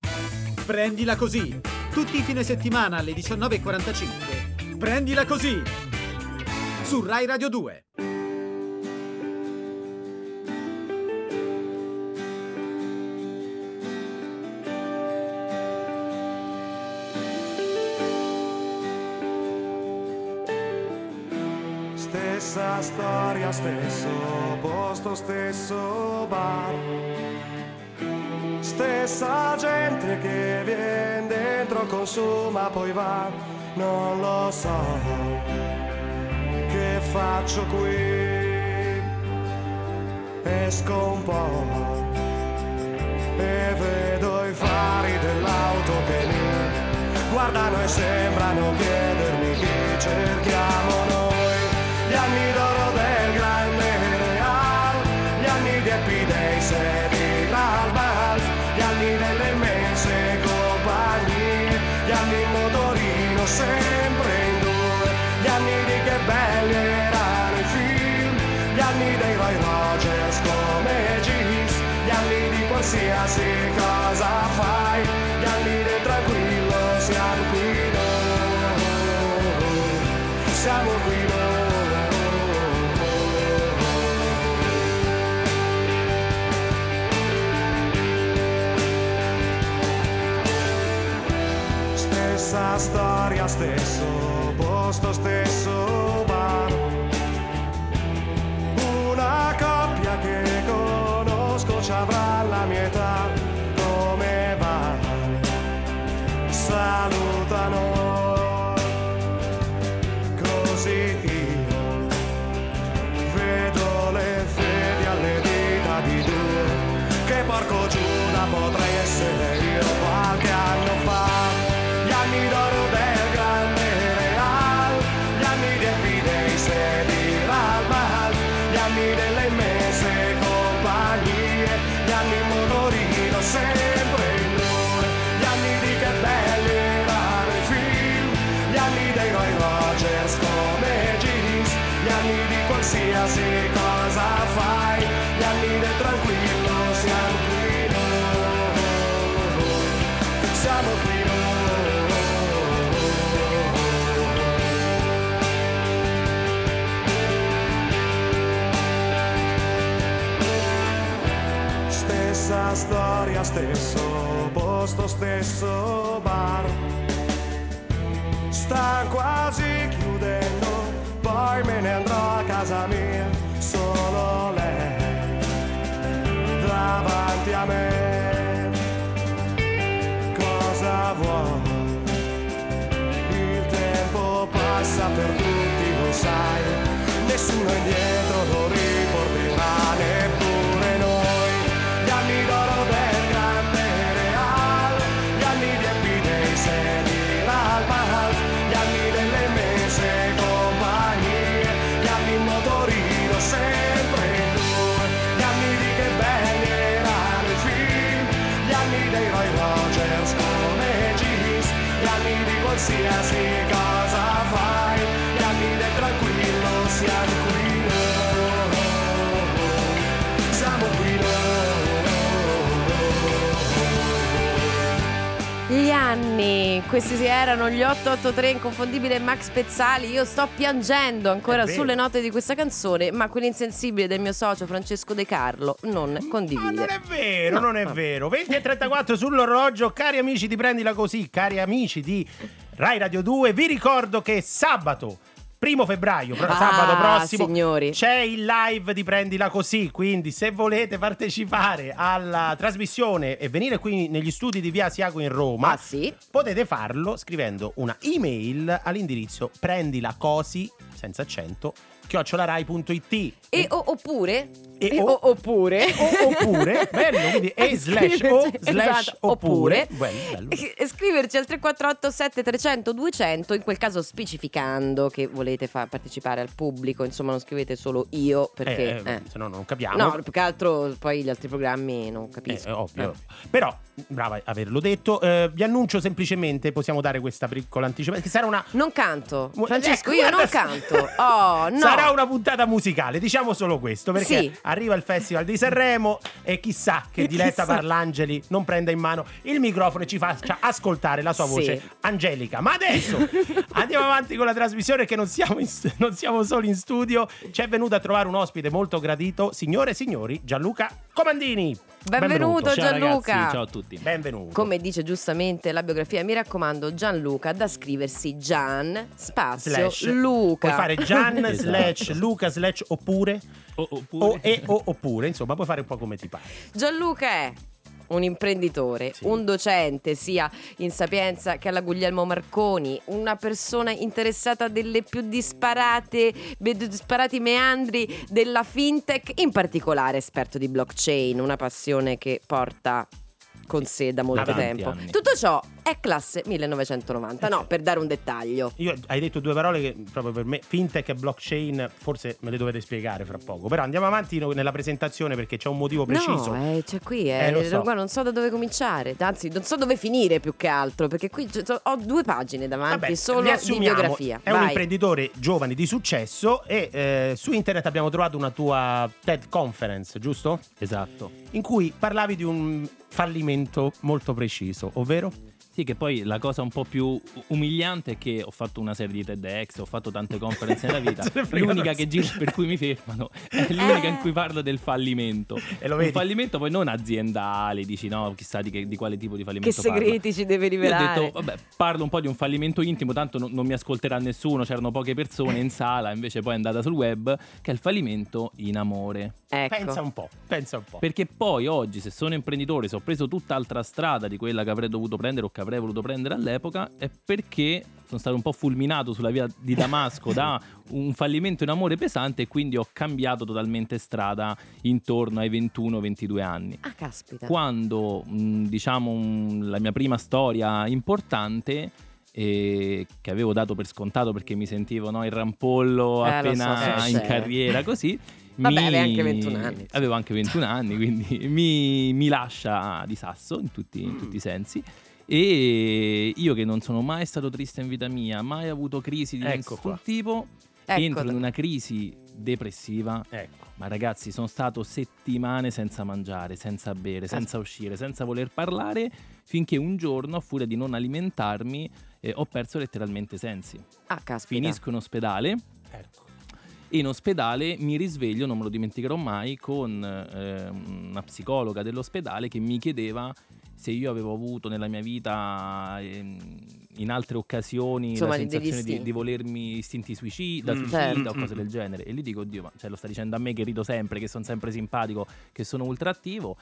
J: Prendila così. Tutti i fine settimana alle 19.45. Prendila così. Su Rai Radio 2.
D: Stay
K: Stessa storia, stesso posto, stesso bar. Stessa gente che viene dentro, consuma, poi va. Non lo so faccio qui. Esco un po' e vedo i fari dell'auto che mi guardano e sembrano chiedermi chi cerchiamo noi. Gli anni d'oro del grande real, gli anni di Happy Days e di Malph, gli anni delle immense compagnie, gli anni in motorino sempre di qualsiasi cosa fai, gli anni del tranquillo siamo qui noi, siamo qui noi. Stessa storia, stesso posto, stesso bar. Coppia che conosco ci avrà la mia età. Come va? Salutano. Così io vedo le fedi alle dita di due. Che porco Storia, stesso posto, stesso bar. Sta quasi chiudendo, poi me ne andrò a casa mia, solo lei davanti a me. Cosa vuoi? Il tempo passa per tutti, lo sai, nessuno indietro anni di anni,
B: questi erano gli 883 inconfondibile Max Pezzali. Io sto piangendo ancora sulle note di questa canzone, ma quell'insensibile del mio socio Francesco De Carlo non condivide.
C: Non è vero,
B: No,
C: non è vero. 20 e 34 sull'orologio, cari amici di Prendila Così, cari amici di Rai Radio 2, vi ricordo che sabato. Primo febbraio, pro-
B: Ah,
C: sabato prossimo,
B: signori.
C: c'è il live di Prendila Così. Quindi, se volete partecipare alla trasmissione e venire qui negli studi di Via Asiago in Roma,
B: Ah, sì?
C: potete farlo scrivendo una email all'indirizzo prendilacosi senza accento chiocciolarai.it
B: E o- oppure
C: E
B: e
C: o-
B: oppure
C: o- oppure, bello, quindi e slash o slash
B: esatto,
C: oppure.
B: oppure
C: Bello, bello.
B: scriverci al 348 7300 200 in quel caso specificando che volete fa- partecipare al pubblico insomma non scrivete solo io perché
C: Eh,
B: eh.
C: se no non capiamo.
B: no più che altro poi gli altri programmi non
C: Eh,
B: capisco Eh.
C: ovvio. Però, brava averlo detto. eh, vi annuncio semplicemente, possiamo dare questa piccola anticipazione, che sarà una...
B: non canto Francesco
C: ecco,
B: io non
C: guarda,
B: canto oh no
C: Sarà una puntata musicale, diciamo solo questo, perché
B: Sì.
C: Arriva il Festival di Sanremo e chissà che Diletta
B: chissà.
C: Parlangeli non prenda in mano il microfono e ci faccia ascoltare la sua
B: Sì.
C: voce angelica. Ma adesso andiamo avanti con la trasmissione che non siamo, in- non siamo solo in studio, ci è venuto a trovare un ospite molto gradito, signore e signori, Gianluca Comandini.
B: Benvenuto, Gianluca.
L: ragazzi, ciao a tutti.
C: Benvenuto.
B: Come dice giustamente la biografia, mi raccomando Gianluca da scriversi Gian spazio
C: Slash.
B: Luca.
C: Puoi fare Gian
L: Esatto.
C: slash Luca slash oppure
L: O- oppure-
C: o e o oppure, insomma, puoi fare un po' come ti pare.
B: Gianluca è un imprenditore, un docente sia in Sapienza che alla Guglielmo Marconi, una persona interessata delle più disparate, disparati meandri della fintech, in particolare esperto di blockchain, una passione che porta con sé da molto
C: Avanti
B: tempo.
L: anni.
B: Tutto ciò è classe 1990, no, per dare un dettaglio.
C: Io hai detto due parole che proprio per me fintech e blockchain forse me le dovete spiegare fra poco. Però andiamo avanti nella presentazione perché c'è un motivo preciso.
B: No, eh, cioè qui eh,
C: Eh, so.
B: non so da dove cominciare, anzi non so dove finire più che altro, perché qui ho due pagine davanti
C: Vabbè,
B: solo di biografia.
C: È un
B: Vai.
C: imprenditore giovane di successo e eh, su internet abbiamo trovato una tua TED conference, giusto?
L: Esatto.
C: In cui parlavi di un fallimento molto preciso, ovvero?
L: Sì, che poi la cosa un po' più umiliante è che ho fatto una serie di TEDx, ho fatto tante conferenze nella vita. L'unica che gira per cui mi fermano è l'unica in cui parlo del fallimento.
C: E lo
L: Un
C: vedi?
L: fallimento poi non aziendale, dici no, chissà di, che- di quale tipo di
B: Che
L: fallimento parlo.
B: segreti ci deve
L: Io ho
B: rivelare?
L: detto, vabbè, parlo un po' di un fallimento intimo, tanto non, non mi ascolterà nessuno, c'erano poche persone in sala, invece poi è andata sul web, che è il fallimento in amore.
B: ecco.
C: Pensa un po', pensa un po'.
L: Perché poi oggi, se sono imprenditore, se ho preso tutt'altra strada di quella che avrei dovuto prendere o che avrei voluto prendere all'epoca, è perché sono stato un po' fulminato sulla via di Damasco da un fallimento in amore pesante e quindi ho cambiato totalmente strada intorno ai 21-22 anni.
B: Ah, caspita.
L: Quando, diciamo, la mia prima storia importante eh, che avevo dato per scontato perché mi sentivo no, il rampollo
B: Eh,
L: appena
B: so,
L: in carriera così
B: Vabbè,
L: mi-
B: avevi anche 21 anni.
L: Avevo anche 21 anni, quindi mi, mi lascia di sasso in tutti, in tutti i sensi. E io che non sono mai stato triste in vita mia, mai avuto crisi di
C: Ecco
L: nessun
C: qua.
L: tipo,
B: Ecco
L: entro
B: da-
L: in una crisi depressiva.
C: Ecco.
L: Ma ragazzi, sono stato settimane senza mangiare, senza bere, senza uscire, senza voler parlare, finché un giorno, a furia di non alimentarmi, eh, ho perso letteralmente i sensi.
B: Ah, caspita.
L: Finisco in ospedale
C: Ecco.
L: e in ospedale mi risveglio, non me lo dimenticherò mai, con eh, una psicologa dell'ospedale che mi chiedeva se io avevo avuto nella mia vita ehm, in altre occasioni
B: Insomma,
L: la sensazione di, di volermi istinti suicida,
C: Mm.
L: suicida
B: Certo.
L: o cose del genere. E gli dico, oddio, ma cioè, lo sta dicendo a me che rido sempre, che sono sempre simpatico, che sono ultra attivo.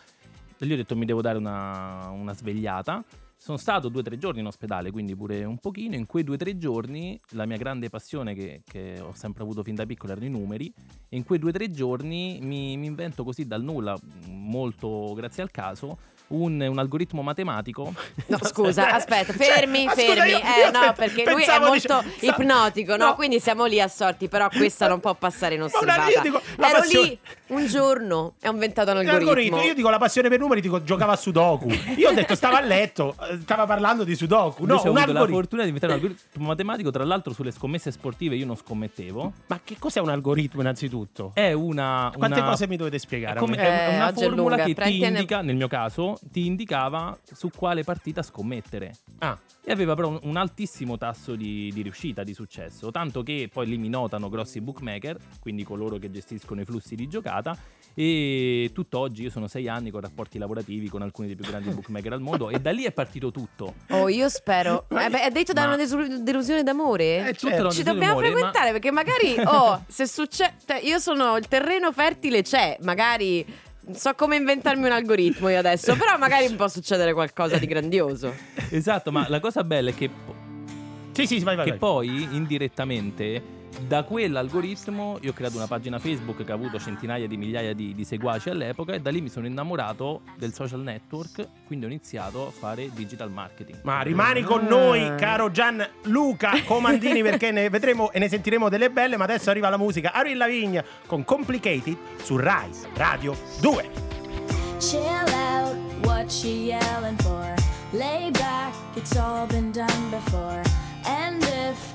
L: E gli ho detto mi devo dare una, una svegliata. Sono stato due o tre giorni in ospedale, quindi pure un pochino. In quei due o tre giorni la mia grande passione che, che ho sempre avuto fin da piccolo erano i numeri. E in quei due o tre giorni mi, mi invento così dal nulla, molto grazie al caso, un, un algoritmo matematico.
B: No, scusa, aspetta, fermi,
C: Cioè, scusa,
B: fermi.
C: io-
B: eh,
C: io
B: no, perché lui è molto
C: dice-
B: ipnotico, no?
C: no.
B: Quindi siamo lì assorti, però questa non può passare
C: una-
B: inosservata.
C: io dico, la
B: Ero
C: passione-
B: lì un giorno e ho inventato un
C: L'algoritmo,
B: algoritmo.
C: io dico la passione per numeri, dico giocava a Sudoku. Io ho detto stava a letto, eh, stava parlando di Sudoku. No,
L: ho
C: un
L: avuto la
C: algoritmo.
L: fortuna di inventare un algoritmo matematico, tra l'altro sulle scommesse sportive io non scommettevo.
C: Ma che cos'è un algoritmo innanzitutto?
L: È una...
C: Quante
L: una-
C: cose mi dovete spiegare?
L: come-
C: me?
L: è
B: Eh,
L: una formula
B: lunga,
L: che ti indica, nel mio caso, ti indicava su quale partita scommettere.
C: Ah,
L: E aveva però un, un altissimo tasso di, di riuscita, di successo, tanto che poi lì mi notano grossi bookmaker, quindi coloro che gestiscono i flussi di giocata, e tutt'oggi io sono sei anni con rapporti lavorativi con alcuni dei più grandi bookmaker al mondo e da lì è partito tutto.
B: Oh, io spero. Eh, beh, è detto da
L: Ma-
B: una desu- delusione d'amore?
C: Eh,
L: Tutto
C: certo.
B: Ci dobbiamo
L: d'amore, ma-
B: frequentare perché magari, oh, se succede. cioè, io sono il terreno fertile c'è, magari. Non so come inventarmi un algoritmo io adesso, però magari può succedere qualcosa di grandioso.
L: Esatto, ma la cosa bella è che
C: sì, sì, vai, vai.
L: che
C: vai.
L: poi indirettamente da quell'algoritmo io ho creato una pagina Facebook che ha avuto centinaia di migliaia di, di seguaci all'epoca e da lì mi sono innamorato del social network, quindi ho iniziato a fare digital marketing.
C: Ma rimani con
B: Ah.
C: noi, caro Gianluca Comandini, perché ne vedremo e ne sentiremo delle belle. Ma adesso arriva la musica Avril Lavigne con Complicated su Rai Radio 2.
M: Chill out, what you yelling for? Lay back, it's all been done before. And if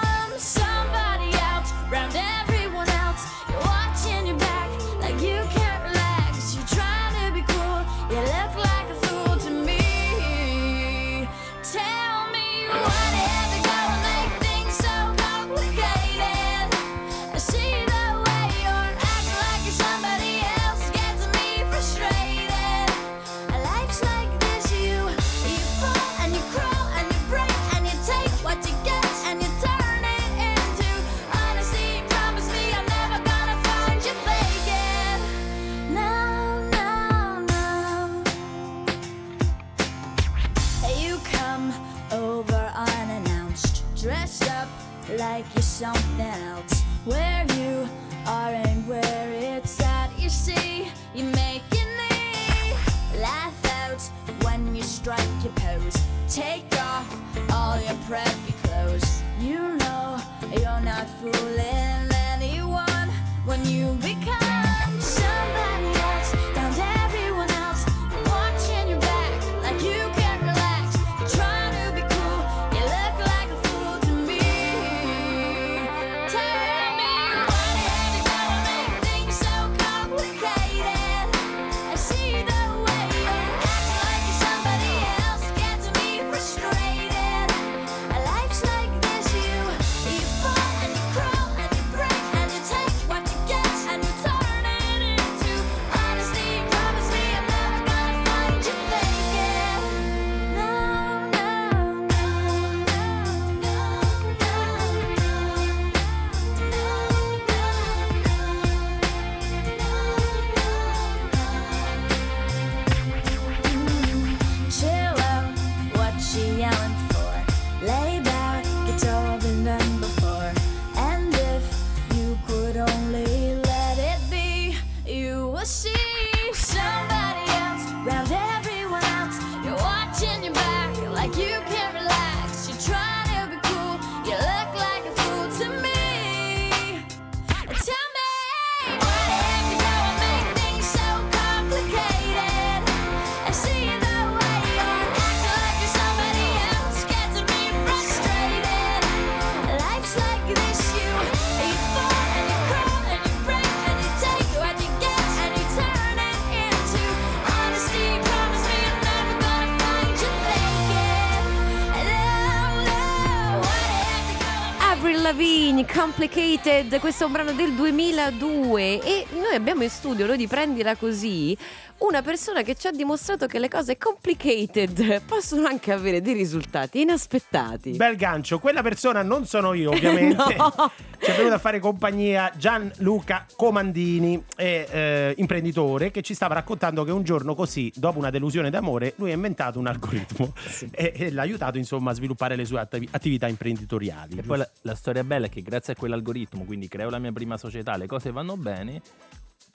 M: Lavigne, Complicated, questo è un brano del 2002 e noi abbiamo in studio, lo di prendila così, una persona che ci ha dimostrato che le cose complicated possono anche avere dei risultati inaspettati.
C: Bel gancio, quella persona non sono io ovviamente.
M: No.
C: Ci è venuto a fare compagnia Gianluca Comandini, è, eh, imprenditore, che ci stava raccontando che un giorno così, dopo una delusione d'amore, lui ha inventato un algoritmo e, e l'ha aiutato insomma a sviluppare le sue attiv- attività imprenditoriali.
L: E poi la, la storia bella è che grazie a quell'algoritmo, quindi creo la mia prima società, le cose vanno bene.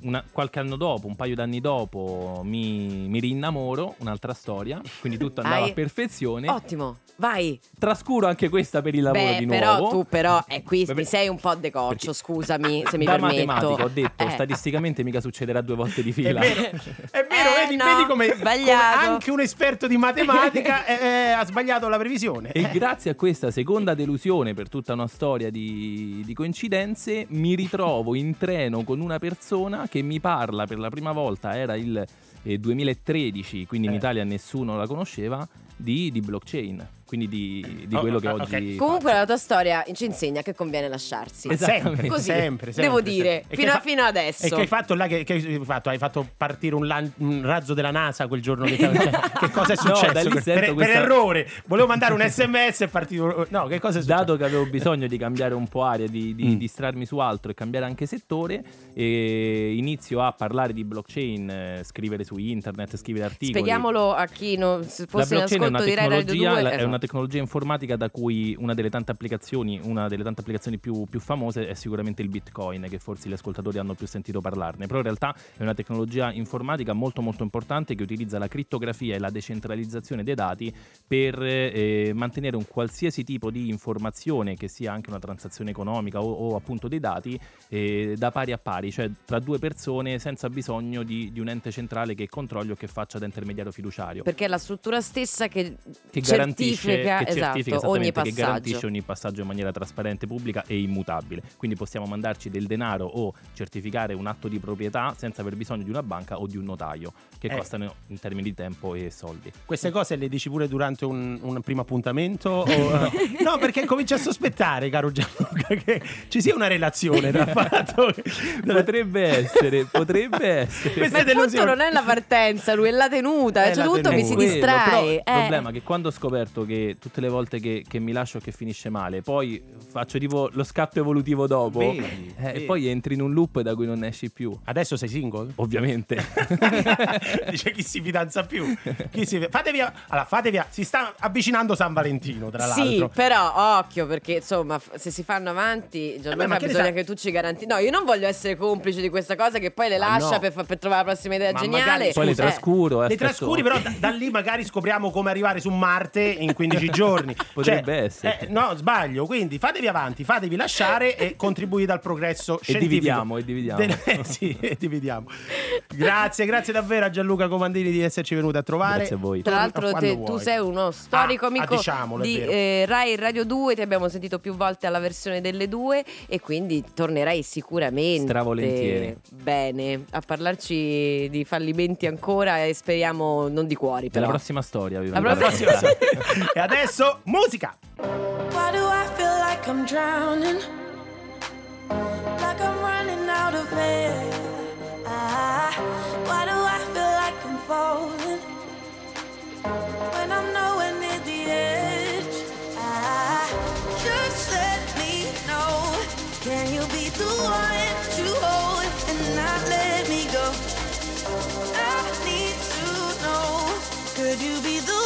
L: Una- qualche anno dopo, un paio d'anni dopo, mi, mi rinnamoro, un'altra storia, quindi tutto andava
M: Hai-
L: a perfezione.
M: Ottimo, vai.
L: Trascuro anche questa per il lavoro
M: Beh,
L: di nuovo.
M: però tu però eh, qui
L: Beh,
M: mi sei un po' decoccio,
L: perché-
M: scusami se mi
L: da
M: permetto.
L: matematica ho detto,
M: Eh.
L: statisticamente mica succederà due volte di fila.
C: È vero, è vero,
M: Eh,
C: vedi,
M: no,
C: vedi come, come
M: sbagliato.
C: anche un esperto di matematica eh, eh, ha sbagliato la previsione.
L: E grazie a questa seconda delusione per tutta una storia di, di coincidenze, mi ritrovo in treno con una persona che mi parla per la prima volta, era il eh, 2013, quindi in
C: Eh.
L: Italia nessuno la conosceva, di, di blockchain, quindi di, di
C: Oh,
L: quello che
C: ok.
L: oggi...
M: Comunque la tua storia ci insegna che conviene lasciarsi.
C: Sempre,
M: Così,
C: sempre, sempre,
M: devo
C: sempre.
M: dire, fino, a-
C: fa-
M: fino adesso.
C: E che hai fatto là? Che, che hai fatto? Hai fatto partire un, lan- un razzo della NASA quel giorno che, cioè, che cosa è
L: No,
C: successo?
L: lì
C: per, per
L: questa-
C: errore. Volevo mandare un sms e è partito. No, che cosa è successo?
L: Dato che avevo bisogno di cambiare un po' aria, di, di
C: Mm.
L: distrarmi su altro e cambiare anche settore, e inizio a parlare di blockchain, scrivere su internet, scrivere articoli.
M: Spieghiamolo a chi non fosse in
L: una
M: ascolto di Radio 2.
L: tecnologia, la- è
M: esatto.
L: Una tecnologia informatica da cui una delle tante applicazioni, una delle tante applicazioni più, più famose è sicuramente il Bitcoin, che forse gli ascoltatori hanno più sentito parlarne. Però in realtà è una tecnologia informatica molto molto importante che utilizza la crittografia e la decentralizzazione dei dati per eh, mantenere un qualsiasi tipo di informazione, che sia anche una transazione economica o, o appunto dei dati, eh, da pari a pari, cioè tra due persone senza bisogno di, di un ente centrale che controlli o che faccia da intermediario fiduciario.
B: Perché è la struttura stessa che,
L: che garantisce,
B: certifica,
L: che
B: esatto,
L: certifica
B: ogni
L: esattamente, che
B: passaggio.
L: garantisce ogni passaggio in maniera trasparente, pubblica e immutabile. Quindi possiamo mandarci del denaro o certificare un atto di proprietà senza aver bisogno di una banca o di un notaio, che
C: Eh.
L: costano in termini di tempo e soldi.
C: Queste cose le dici pure durante un, un primo appuntamento? o, eh, no, perché comincio a sospettare, caro Gianluca, che ci sia una relazione tra fatto
L: Potrebbe essere, potrebbe essere.
C: Queste
B: Ma il punto non è la partenza, lui è la tenuta.
C: È
B: A un certo
C: la
B: punto mi si
C: tenuta.
L: Quello, però
B: distrae.
L: il
B: eh.
L: problema è che quando ho scoperto che tutte le volte che, che mi lascio che finisce male, poi faccio tipo lo scatto evolutivo dopo,
C: Vedi,
L: eh,
C: vedi.
L: e poi entri in un loop da cui non esci più.
C: Adesso sei single?
L: Ovviamente.
C: Dice chi si fidanza più. Chi si... Fatevi, allora, fatevi, si sta avvicinando San Valentino, tra
B: Sì,
C: l'altro.
B: però occhio perché insomma se si fanno avanti Gianluca
C: Eh, che
B: bisogna
C: sa-
B: che tu ci garantisci No io non voglio essere complice di questa cosa che poi le
C: Ma
B: lascia
C: no.
B: per, per trovare la prossima idea
C: Ma
B: geniale
C: magari-
L: Poi le
B: Eh,
L: trascuro.
C: Le
L: aspetto-
C: trascuri, però da, da lì magari scopriamo come arrivare su Marte in 15 giorni.
L: Potrebbe
C: Cioè,
L: essere.
C: eh, no, sbaglio. Quindi fatevi avanti, fatevi lasciare e contribuite al progresso
L: E
C: scientifico.
L: dividiamo, e dividiamo.
C: Eh, sì, e dividiamo. Grazie, grazie davvero a Gianluca Comandini di esserci venuto a trovare.
L: Grazie a voi.
B: Tra l'altro te- tu
C: vuoi.
B: sei uno storico
C: Ah,
B: amico
C: ah, diciamolo,
B: di eh, Rai e Radio 2, ti abbiamo sentito più volte alla versione delle due e quindi tornerai sicuramente.
L: Stravolentieri.
B: Bene, a parlarci di fallimenti ancora e speriamo non di cuori però.
L: La prossima storia. vi
B: La prossima-
L: raccontare.
C: E adesso musica.
G: Why do I feel like I'm drowning? Like I'm running out of air. Ah, why do I feel like I'm falling? When I'm nowhere near the edge. Ah, just let me know. Can you be the one to hold and not let me go? I need to know. Could you be the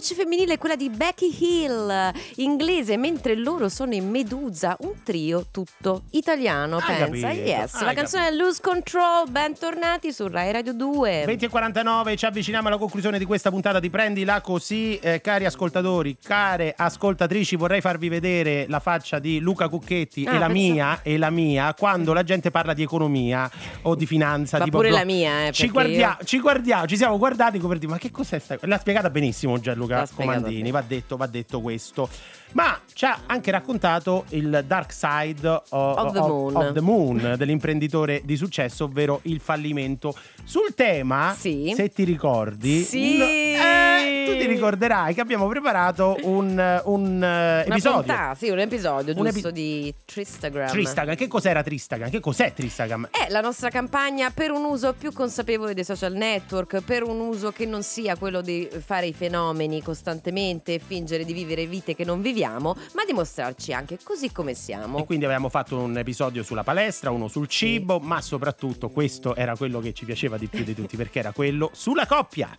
N: voce femminile è quella di Becky Hill, inglese, mentre loro sono in Medusa, un trio tutto italiano,
C: Hai
N: pensa.
C: capito,
N: Yes,
C: hai
N: la canzone è Lose Control, bentornati su Rai Radio 2.
C: 20 e 49, ci avviciniamo alla conclusione di questa puntata di Prendila Così. Eh, cari ascoltatori, care ascoltatrici, vorrei farvi vedere la faccia di Luca Cucchetti
N: Ah,
C: e la
N: pensa-
C: mia e la mia quando la gente parla di economia o di finanza.
N: Ma
C: tipo
N: pure
C: blo-
N: la mia, eh,
C: ci,
N: perché
C: guardia-
N: io-
C: ci guardiamo, ci siamo guardati come per dire, ma che cos'è sta L'ha spiegata benissimo Gianluca
N: Spiegata
C: Comandini, va detto, va detto questo. Ma ci ha anche raccontato il dark side o-
N: Of the
C: of-
N: moon.
C: of the moon dell'imprenditore di successo, ovvero il fallimento. Sul tema,
N: Sì.
C: se ti ricordi,
N: Sì.
C: no- eh, tu ti ricorderai che abbiamo preparato un, un,
N: Una
C: episodio.
N: puntata, sì, un episodio
C: Un
N: giusto
C: epi-
N: di Tristagram.
C: Tristagram. Che cos'era Tristagram? Che cos'è Tristagram?
N: È la nostra campagna per un uso più consapevole dei social network, per un uso che non sia quello di fare i fenomeni costantemente e fingere di vivere vite che non viviamo, ma dimostrarci anche così come siamo.
C: E quindi avevamo fatto un episodio sulla palestra, uno sul cibo, ma soprattutto questo era quello che ci piaceva di più di tutti perché era quello sulla coppia.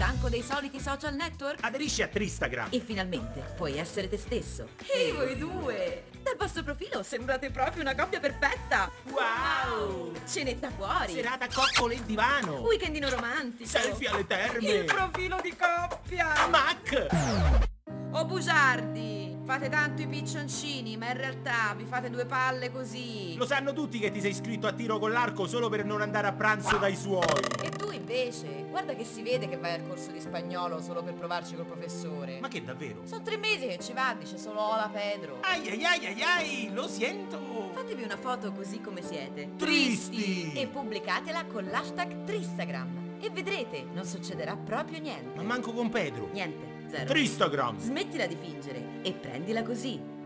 B: Stanco dei soliti social network?
C: Aderisci a Tristagram.
B: E finalmente puoi essere te stesso. Ehi voi due! Dal vostro profilo sembrate proprio una coppia perfetta! Wow! Cenetta fuori!
C: Serata coccole in divano.
B: Weekendino romantico!
C: Selfie alle terme.
B: Il profilo di coppia!
C: Mac!
B: Oh bugiardi! Fate tanto i piccioncini, ma in realtà vi fate due palle così!
C: Lo sanno tutti che ti sei iscritto a tiro con l'arco solo per non andare a pranzo dai suoi.
B: E tu invece, guarda che si vede che vai al corso di spagnolo solo per provarci col professore.
C: Ma che davvero?
B: Sono tre mesi che ci va, dice solo Ola Pedro.
C: Ai ai ai ai ai, lo sento.
B: Fatevi una foto così come siete.
C: Tristi.
B: E pubblicatela con l'hashtag Tristagram. E vedrete, non succederà proprio niente.
C: Ma manco con Pedro.
B: Niente, zero.
C: Tristagram.
B: Smettila di fingere e prendila così.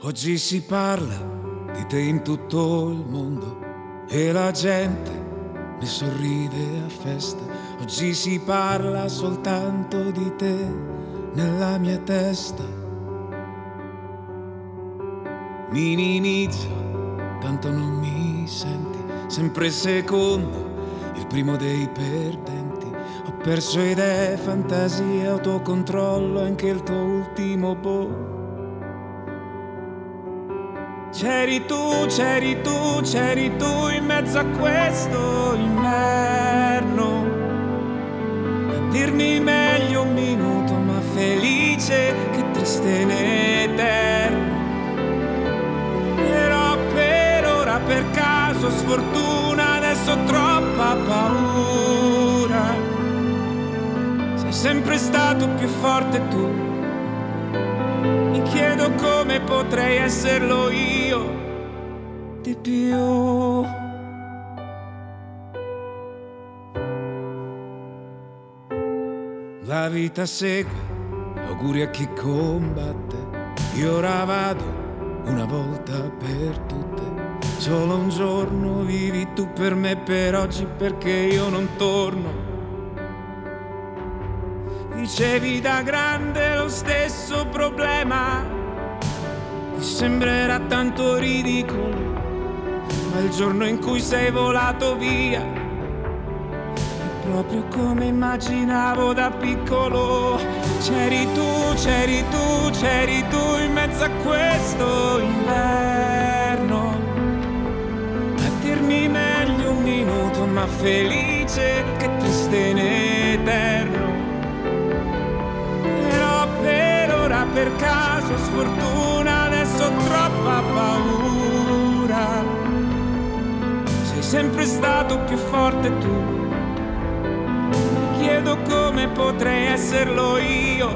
A: Oggi si parla di te in tutto il mondo e la gente ne sorride a festa. Oggi si parla soltanto di te nella mia testa. Minimizzo, tanto non mi senti, sempre secondo, il primo dei perdenti. Ho perso idee, fantasie, autocontrollo, anche il tuo ultimo boh. C'eri tu, c'eri tu, c'eri tu in mezzo a questo inverno. A dirmi meglio un minuto, felice che triste in eterno. Però per ora, per caso, sfortuna, adesso ho troppa paura. Sei sempre stato più forte tu. Mi chiedo come potrei esserlo io di più. La vita segue, auguri a chi combatte. Io ora vado una volta per tutte. Solo un giorno vivi tu per me per oggi perché io non torno. Dicevi da grande lo stesso problema, ti sembrerà tanto ridicolo, ma il giorno in cui sei volato via, proprio come immaginavo da piccolo. C'eri tu, c'eri tu, c'eri tu in mezzo a questo inverno, a dirmi meglio un minuto, ma felice che triste in eterno. Però per ora, per caso, sfortuna, adesso ho troppa paura. Sei sempre stato più forte tu. Chiedo come potrei esserlo io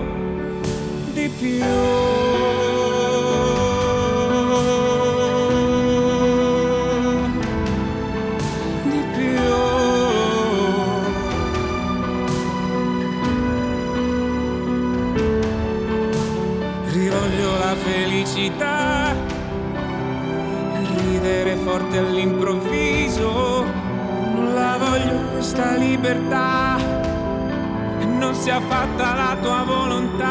A: di più. Felicità, ridere forte all'improvviso, non la voglio questa libertà,
O: sia fatta la tua volontà.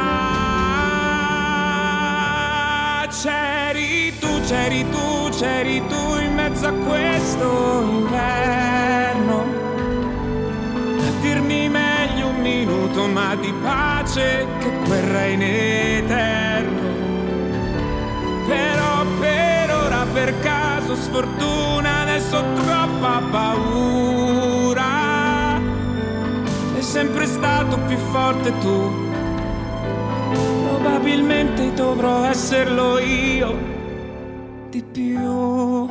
O: C'eri tu, c'eri tu, c'eri tu in mezzo a questo inverno. A dirmi meglio un minuto ma di pace che guerra in eterno. Però per ora per caso sfortuna adesso troppa paura. Sempre stato più forte tu. Probabilmente dovrò esserlo io di più.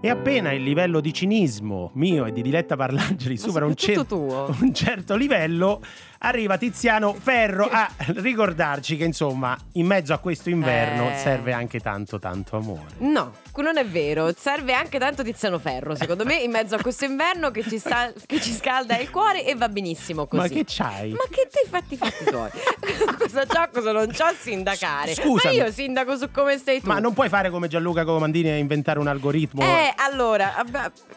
C: E appena il livello di cinismo mio e di Diletta Parlangeli supera un, cer- un certo livello, arriva Tiziano Ferro a ricordarci che insomma in mezzo a questo inverno
B: Eh.
C: serve anche tanto tanto amore.
B: No, non è vero. Serve anche tanto Tiziano Ferro, secondo me, in mezzo a questo inverno che ci, sta- che ci scalda il cuore e va benissimo così.
C: Ma che c'hai?
B: Ma che te fatti fatti tuoi? cosa c'ho, cosa non c'ho a sindacare?
C: Scusami.
B: Ma io sindaco su come stai tu.
C: Ma non puoi fare come Gianluca Comandini e inventare un algoritmo?
B: Eh, allora,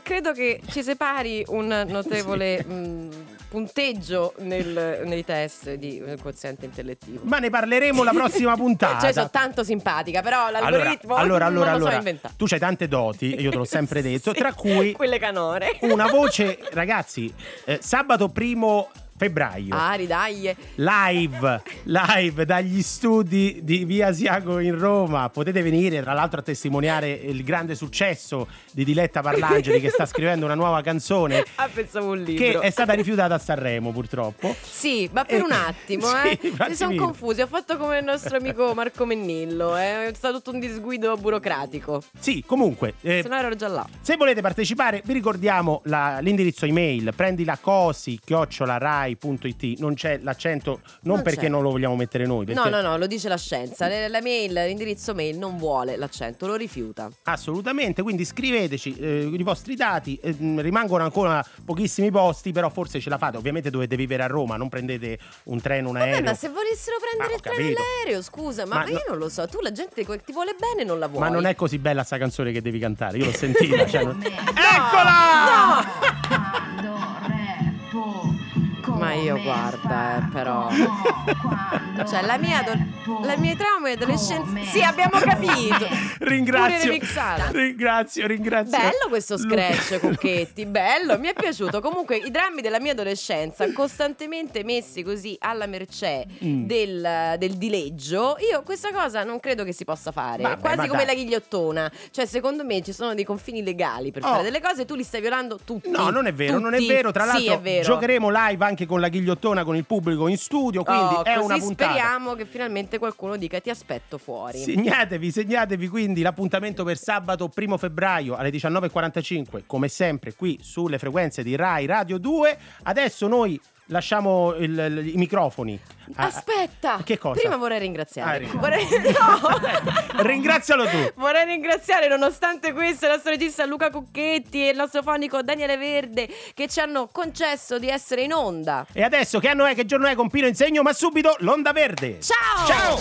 B: credo che ci separi un notevole mh, punteggio nel- nei test di quoziente intellettivo.
C: Ma ne parleremo la prossima puntata.
B: Cioè, sono tanto simpatica, però
C: allora,
B: l'algoritmo
C: allora, allora,
B: so
C: allora,
B: inventare.
C: tu c'hai tante doti, io te l'ho sempre detto, tra cui
B: Quelle canore.
C: una voce, ragazzi, eh, sabato primo febbraio.
B: Ari, dai.
C: Live, live dagli studi di Via Asiago in Roma. Potete venire, tra l'altro, a testimoniare il grande successo di Diletta Parlangeli che sta scrivendo una nuova canzone
B: Ah, pensavo un
C: che
B: libro.
C: è stata rifiutata a Sanremo, purtroppo.
B: Sì, ma per
C: Eh,
B: un attimo,
C: sì,
B: eh.
C: un
B: Mi sono confusi. Ho fatto come il nostro amico Marco Mennillo. eh. È stato tutto un disguido burocratico.
C: Sì, comunque, eh,
B: Se no ero già là.
C: se volete partecipare, vi ricordiamo la- l'indirizzo email prendila cosi chiocciolarai.it. Non c'è l'accento, non,
B: Non
C: perché
B: c'è.
C: non lo vogliamo mettere noi, perché
B: No, no, no, lo dice la scienza. La mail, l'indirizzo mail non vuole l'accento, lo rifiuta.
C: Assolutamente, quindi scriveteci eh, i vostri dati, eh, rimangono ancora pochissimi posti, però forse ce la fate, ovviamente dovete vivere a Roma, non prendete un treno, un
B: Vabbè,
C: aereo.
B: ma se volessero prendere
C: Ma ho
B: il treno e
C: capito.
B: l'aereo, scusa, ma,
C: Ma
B: io
C: no-
B: non lo so. Tu la gente che ti vuole bene non la vuoi.
C: Ma non è così bella sta canzone che devi cantare, io l'ho sentita. cioè, non-
B: Ma io guarda, eh, però. Cioè, la mia, ado- la mia trauma di adolescenza. Sì, abbiamo capito.
C: Ringrazio, ringrazio, ringrazio.
B: Bello questo scratch, Cucchetti, bello, mi è piaciuto. Comunque i drammi della mia adolescenza, costantemente messi così alla mercé
C: Mm.
B: del, del dileggio, io questa cosa non credo che si possa fare.
C: Vabbè,
B: Quasi come
C: dai.
B: la ghigliottona. Cioè, secondo me ci sono dei confini legali per
C: Oh.
B: fare delle cose, tu li stai violando tutti.
C: No, non è vero, non è
B: Tutti.
C: vero. Tra
B: Sì,
C: l'altro,
B: è vero.
C: giocheremo live anche con la ghigliottona con il pubblico in studio. Quindi
B: Oh,
C: è una puntata.
B: speriamo che finalmente qualcuno dica ti aspetto fuori.
C: Segnatevi, segnatevi quindi l'appuntamento per sabato 1 febbraio alle 19.45, come sempre qui sulle frequenze di Rai Radio 2. Adesso noi lasciamo il- il- i microfoni. a-
B: Aspetta,
C: Che cosa?
B: prima vorrei ringraziare.
C: Ah,
B: Vorrei... No!
C: Ringrazialo tu.
B: Vorrei ringraziare, nonostante questo, il nostro regista Luca Cucchetti e il nostro fonico Daniele Verde che ci hanno concesso di essere in onda.
C: E adesso che anno è, che giorno è, con Pino Insegno, ma subito l'onda verde.
B: Ciao!
C: Ciao!